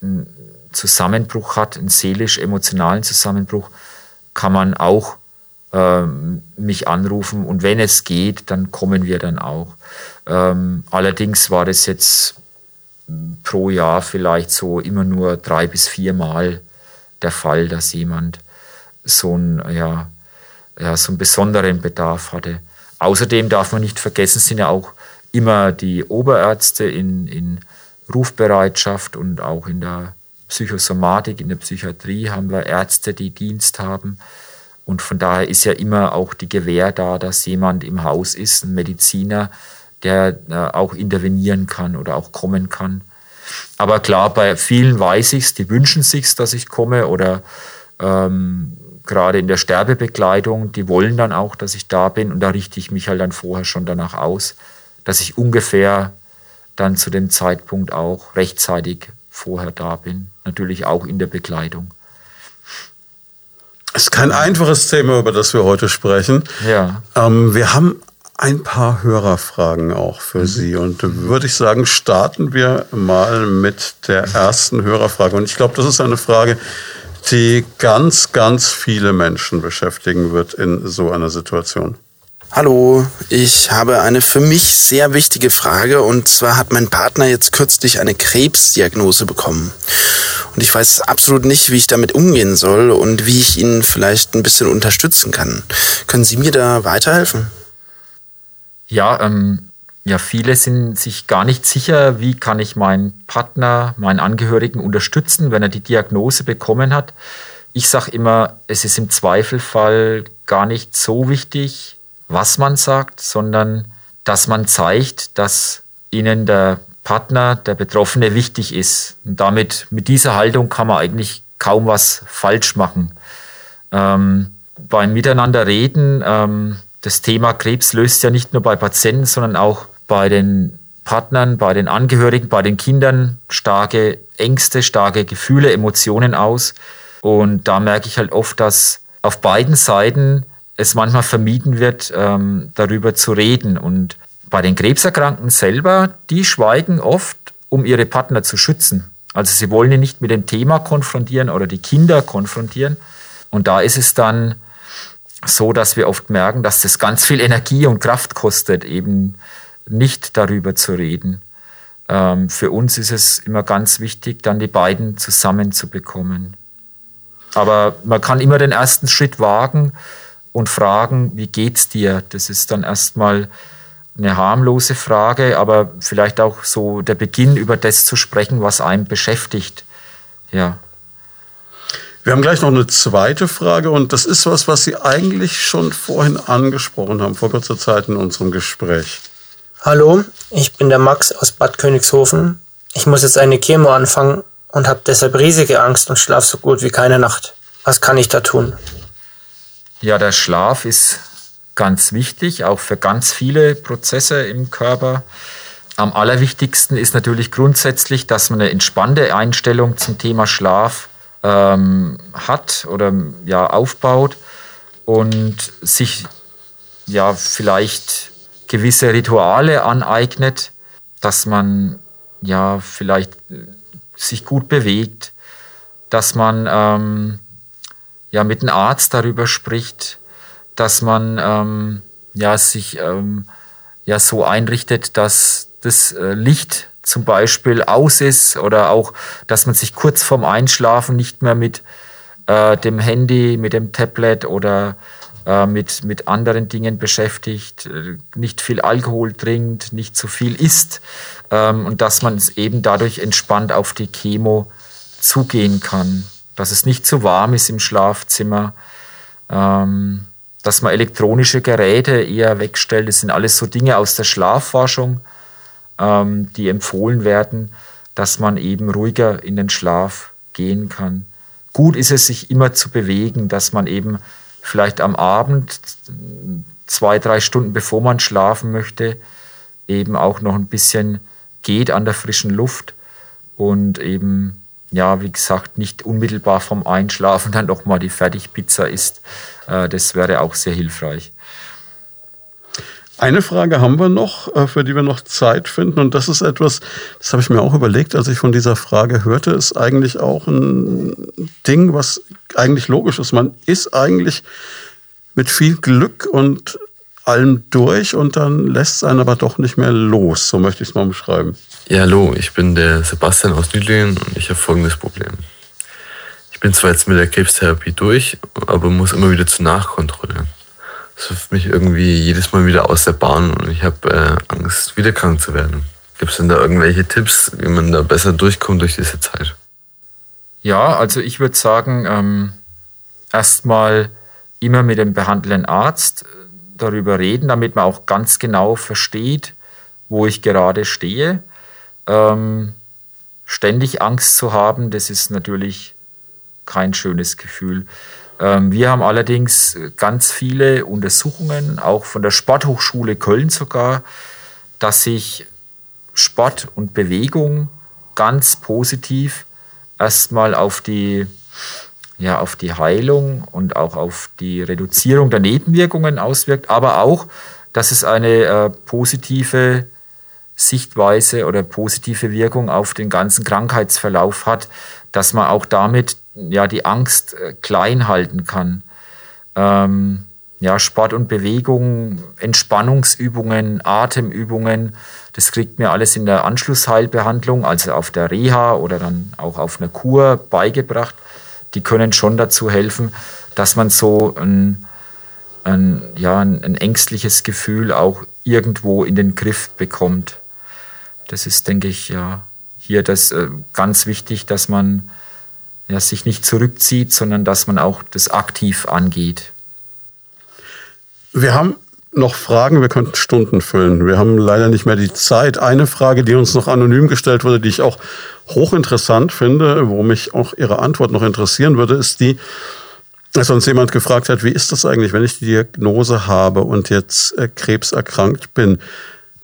einen Zusammenbruch hat, einen seelisch-emotionalen Zusammenbruch, kann man auch ähm, mich anrufen und wenn es geht, dann kommen wir dann auch. Ähm, allerdings war das jetzt pro Jahr vielleicht so immer nur drei bis vier Mal der Fall, dass jemand so einen, ja, ja, so einen besonderen Bedarf hatte. Außerdem darf man nicht vergessen, sind ja auch immer die Oberärzte in, in Rufbereitschaft und auch in der Psychosomatik, in der Psychiatrie haben wir Ärzte, die Dienst haben. Und von daher ist ja immer auch die Gewähr da, dass jemand im Haus ist, ein Mediziner, der äh, auch intervenieren kann oder auch kommen kann. Aber klar, bei vielen weiß ich es, die wünschen sich, dass ich komme oder ähm, gerade in der Sterbebekleidung, die wollen dann auch, dass ich da bin und da richte ich mich halt dann vorher schon danach aus, dass ich ungefähr dann zu dem Zeitpunkt auch rechtzeitig vorher da bin. Natürlich auch in der Bekleidung. Es ist kein einfaches Thema, über das wir heute sprechen. Ja. Ähm, wir haben ein paar Hörerfragen auch für mhm. Sie. Und würde ich sagen, starten wir mal mit der ersten Hörerfrage. Und ich glaube, das ist eine Frage, die ganz, ganz viele Menschen beschäftigen wird in so einer Situation. Hallo, ich habe eine für mich sehr wichtige Frage und zwar hat mein Partner jetzt kürzlich eine Krebsdiagnose bekommen. Und ich weiß absolut nicht, wie ich damit umgehen soll und wie ich ihn vielleicht ein bisschen unterstützen kann. Können Sie mir da weiterhelfen? Ja, ähm, ja, viele sind sich gar nicht sicher, wie kann ich meinen Partner, meinen Angehörigen unterstützen, wenn er die Diagnose bekommen hat. Ich sage immer, es ist im Zweifelfall gar nicht so wichtig, was man sagt, sondern dass man zeigt, dass ihnen der Partner, der Betroffene wichtig ist. Und damit, mit dieser Haltung kann man eigentlich kaum was falsch machen. Ähm, beim Miteinander reden, ähm, das Thema Krebs löst ja nicht nur bei Patienten, sondern auch bei den Partnern, bei den Angehörigen, bei den Kindern starke Ängste, starke Gefühle, Emotionen aus. Und da merke ich halt oft, dass auf beiden Seiten es manchmal vermieden wird, ähm, darüber zu reden. Und bei den Krebserkrankten selber, die schweigen oft, um ihre Partner zu schützen. Also sie wollen ihn nicht mit dem Thema konfrontieren oder die Kinder konfrontieren. Und da ist es dann so, dass wir oft merken, dass das ganz viel Energie und Kraft kostet, eben nicht darüber zu reden. Ähm, für uns ist es immer ganz wichtig, dann die beiden zusammenzubekommen. Aber man kann immer den ersten Schritt wagen, und fragen, wie geht's dir? Das ist dann erstmal eine harmlose Frage, aber vielleicht auch so der Beginn, über das zu sprechen, was einen beschäftigt. Ja. Wir haben gleich noch eine zweite Frage und das ist was, was Sie eigentlich schon vorhin angesprochen haben, vor kurzer Zeit in unserem Gespräch. Hallo, ich bin der Max aus Bad Königshofen. Ich muss jetzt eine Chemo anfangen und habe deshalb riesige Angst und schlafe so gut wie keine Nacht. Was kann ich da tun? Ja, der Schlaf ist ganz wichtig, auch für ganz viele Prozesse im Körper. Am allerwichtigsten ist natürlich grundsätzlich, dass man eine entspannte Einstellung zum Thema Schlaf ähm, hat oder ja, aufbaut und sich ja vielleicht gewisse Rituale aneignet, dass man ja vielleicht sich gut bewegt, dass man ähm, ja mit einem Arzt darüber spricht, dass man ähm, ja sich ähm, ja so einrichtet, dass das äh, Licht zum Beispiel aus ist oder auch, dass man sich kurz vorm Einschlafen nicht mehr mit äh, dem Handy, mit dem Tablet oder äh, mit, mit anderen Dingen beschäftigt, äh, nicht viel Alkohol trinkt, nicht zu viel isst ähm, und dass man eben dadurch entspannt auf die Chemo zugehen kann dass es nicht zu warm ist im Schlafzimmer, ähm, dass man elektronische Geräte eher wegstellt. Das sind alles so Dinge aus der Schlafforschung, ähm, die empfohlen werden, dass man eben ruhiger in den Schlaf gehen kann. Gut ist es, sich immer zu bewegen, dass man eben vielleicht am Abend, zwei, drei Stunden bevor man schlafen möchte, eben auch noch ein bisschen geht an der frischen Luft und eben, ja, wie gesagt, nicht unmittelbar vom Einschlafen dann nochmal die Fertigpizza isst. Äh, das wäre auch sehr hilfreich. Eine Frage haben wir noch, äh, für die wir noch Zeit finden. Und das ist etwas, das habe ich mir auch überlegt, als ich von dieser Frage hörte, ist eigentlich auch ein Ding, was eigentlich logisch ist. Man ist eigentlich mit viel Glück und allem durch und dann lässt es einen aber doch nicht mehr los. So möchte ich es mal beschreiben. Ja, hallo, ich bin der Sebastian aus Nüdlingen und ich habe folgendes Problem. Ich bin zwar jetzt mit der Krebstherapie durch, aber muss immer wieder zu Nachkontrollen. Das wirft mich irgendwie jedes Mal wieder aus der Bahn und ich habe äh, Angst, wieder krank zu werden. Gibt es denn da irgendwelche Tipps, wie man da besser durchkommt durch diese Zeit? Ja, also ich würde sagen, ähm, erstmal immer mit dem behandelnden Arzt darüber reden, damit man auch ganz genau versteht, wo ich gerade stehe. Ähm, ständig Angst zu haben, das ist natürlich kein schönes Gefühl. Ähm, wir haben allerdings ganz viele Untersuchungen, auch von der Sporthochschule Köln sogar, dass sich Sport und Bewegung ganz positiv erstmal auf die, ja, auf die Heilung und auch auf die Reduzierung der Nebenwirkungen auswirkt, aber auch, dass es eine äh, positive Sichtweise oder positive Wirkung auf den ganzen Krankheitsverlauf hat, dass man auch damit ja die Angst äh, klein halten kann. Ähm, ja, Sport und Bewegung, Entspannungsübungen, Atemübungen, das kriegt mir alles in der Anschlussheilbehandlung, also auf der Reha oder dann auch auf einer Kur beigebracht. Die können schon dazu helfen, dass man so ein, ein, ja, ein, ein ängstliches Gefühl auch irgendwo in den Griff bekommt. Das ist, denke ich, ja hier das äh, ganz wichtig, dass man ja, sich nicht zurückzieht, sondern dass man auch das aktiv angeht. Wir haben noch Fragen, wir könnten Stunden füllen. Wir haben leider nicht mehr die Zeit. Eine Frage, die uns noch anonym gestellt wurde, die ich auch hochinteressant finde, wo mich auch Ihre Antwort noch interessieren würde, ist die, dass uns jemand gefragt hat, wie ist das eigentlich, wenn ich die Diagnose habe und jetzt äh, krebserkrankt bin?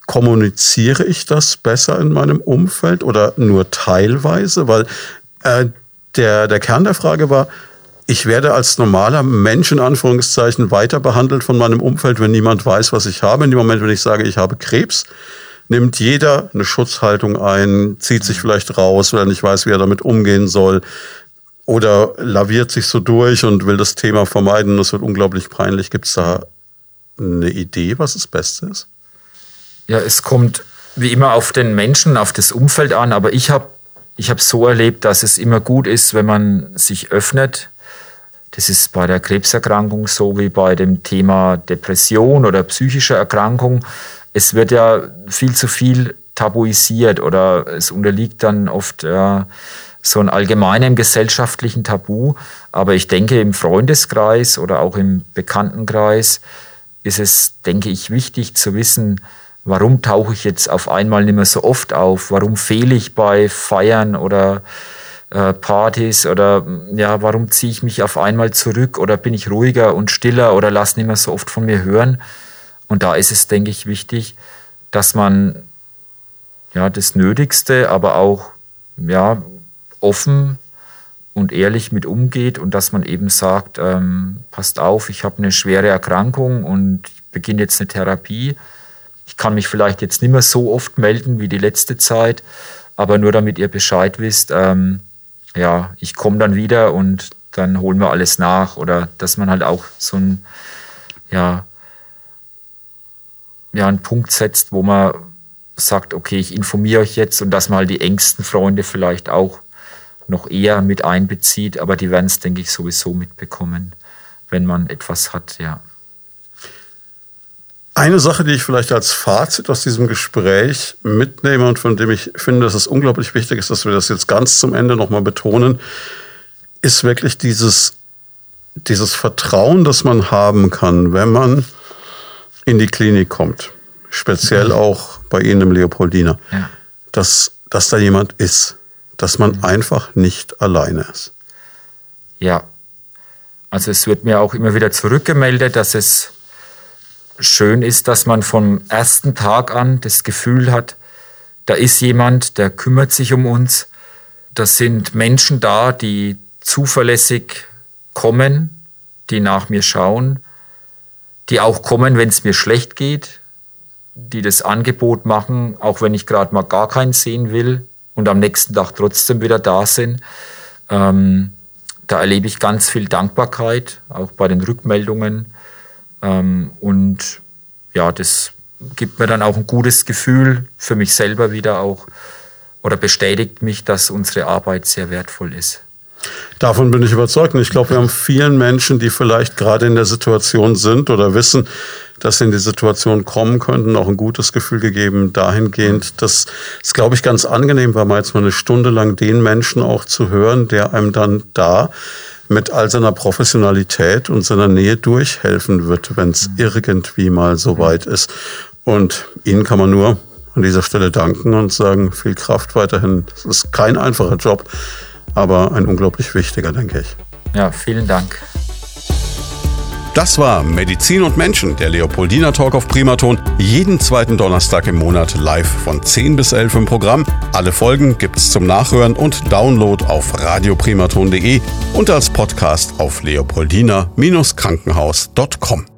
Kommuniziere ich das besser in meinem Umfeld oder nur teilweise? Weil äh, der, der Kern der Frage war, ich werde als normaler Mensch in Anführungszeichen weiter behandelt von meinem Umfeld, wenn niemand weiß, was ich habe. In dem Moment, wenn ich sage, ich habe Krebs, nimmt jeder eine Schutzhaltung ein, zieht sich vielleicht raus, weil er nicht weiß, wie er damit umgehen soll. Oder laviert sich so durch und will das Thema vermeiden. Das wird unglaublich peinlich. Gibt es da eine Idee, was das Beste ist? Ja, es kommt wie immer auf den Menschen, auf das Umfeld an. Aber ich habe ich habe so erlebt, dass es immer gut ist, wenn man sich öffnet. Das ist bei der Krebserkrankung so wie bei dem Thema Depression oder psychischer Erkrankung. Es wird ja viel zu viel tabuisiert oder es unterliegt dann oft ja, so einem allgemeinen gesellschaftlichen Tabu. Aber ich denke, im Freundeskreis oder auch im Bekanntenkreis ist es, denke ich, wichtig zu wissen, warum tauche ich jetzt auf einmal nicht mehr so oft auf? Warum fehle ich bei Feiern oder äh, Partys? Oder ja, warum ziehe ich mich auf einmal zurück oder bin ich ruhiger und stiller oder lasse nicht mehr so oft von mir hören? Und da ist es, denke ich, wichtig, dass man ja das Nötigste, aber auch ja offen und ehrlich mit umgeht und dass man eben sagt, ähm, passt auf, ich habe eine schwere Erkrankung und beginne jetzt eine Therapie ich kann mich vielleicht jetzt nicht mehr so oft melden wie die letzte Zeit, aber nur damit ihr Bescheid wisst, ähm, ja, ich komme dann wieder und dann holen wir alles nach oder dass man halt auch so ein, ja, ja, einen Punkt setzt, wo man sagt, okay, ich informiere euch jetzt und dass man halt die engsten Freunde vielleicht auch noch eher mit einbezieht, aber die werden es, denke ich, sowieso mitbekommen, wenn man etwas hat, ja. Eine Sache, die ich vielleicht als Fazit aus diesem Gespräch mitnehme und von dem ich finde, dass es unglaublich wichtig ist, dass wir das jetzt ganz zum Ende nochmal betonen, ist wirklich dieses, dieses Vertrauen, das man haben kann, wenn man in die Klinik kommt. speziell auch bei Ihnen im Leopoldiner, Ja. dass, dass da jemand ist, dass man einfach nicht alleine ist. Ja. Also es wird mir auch immer wieder zurückgemeldet, dass es schön ist, dass man vom ersten Tag an das Gefühl hat, da ist jemand, der kümmert sich um uns. Da sind Menschen da, die zuverlässig kommen, die nach mir schauen, die auch kommen, wenn es mir schlecht geht, die das Angebot machen, auch wenn ich gerade mal gar keinen sehen will und am nächsten Tag trotzdem wieder da sind. Ähm, da erlebe ich ganz viel Dankbarkeit, auch bei den Rückmeldungen. Ähm, und ja, das gibt mir dann auch ein gutes Gefühl für mich selber wieder auch oder bestätigt mich, dass unsere Arbeit sehr wertvoll ist. Davon bin ich überzeugt. Und ich glaube, wir haben vielen Menschen, die vielleicht gerade in der Situation sind oder wissen, dass sie in die Situation kommen könnten, auch ein gutes Gefühl gegeben dahingehend. Das ist, glaube ich, ganz angenehm, weil man jetzt mal eine Stunde lang den Menschen auch zu hören, der einem dann da mit all seiner Professionalität und seiner Nähe durchhelfen wird, wenn es irgendwie mal so weit ist. Und Ihnen kann man nur an dieser Stelle danken und sagen, viel Kraft weiterhin. Es ist kein einfacher Job, aber ein unglaublich wichtiger, denke ich. Ja, vielen Dank. Das war Medizin und Menschen, der Leopoldiner Talk auf Primaton. Jeden zweiten Donnerstag im Monat live von 10 bis 11 im Programm. Alle Folgen gibt's zum Nachhören und Download auf radioprimaton.de und als Podcast auf leopoldiner-krankenhaus.com.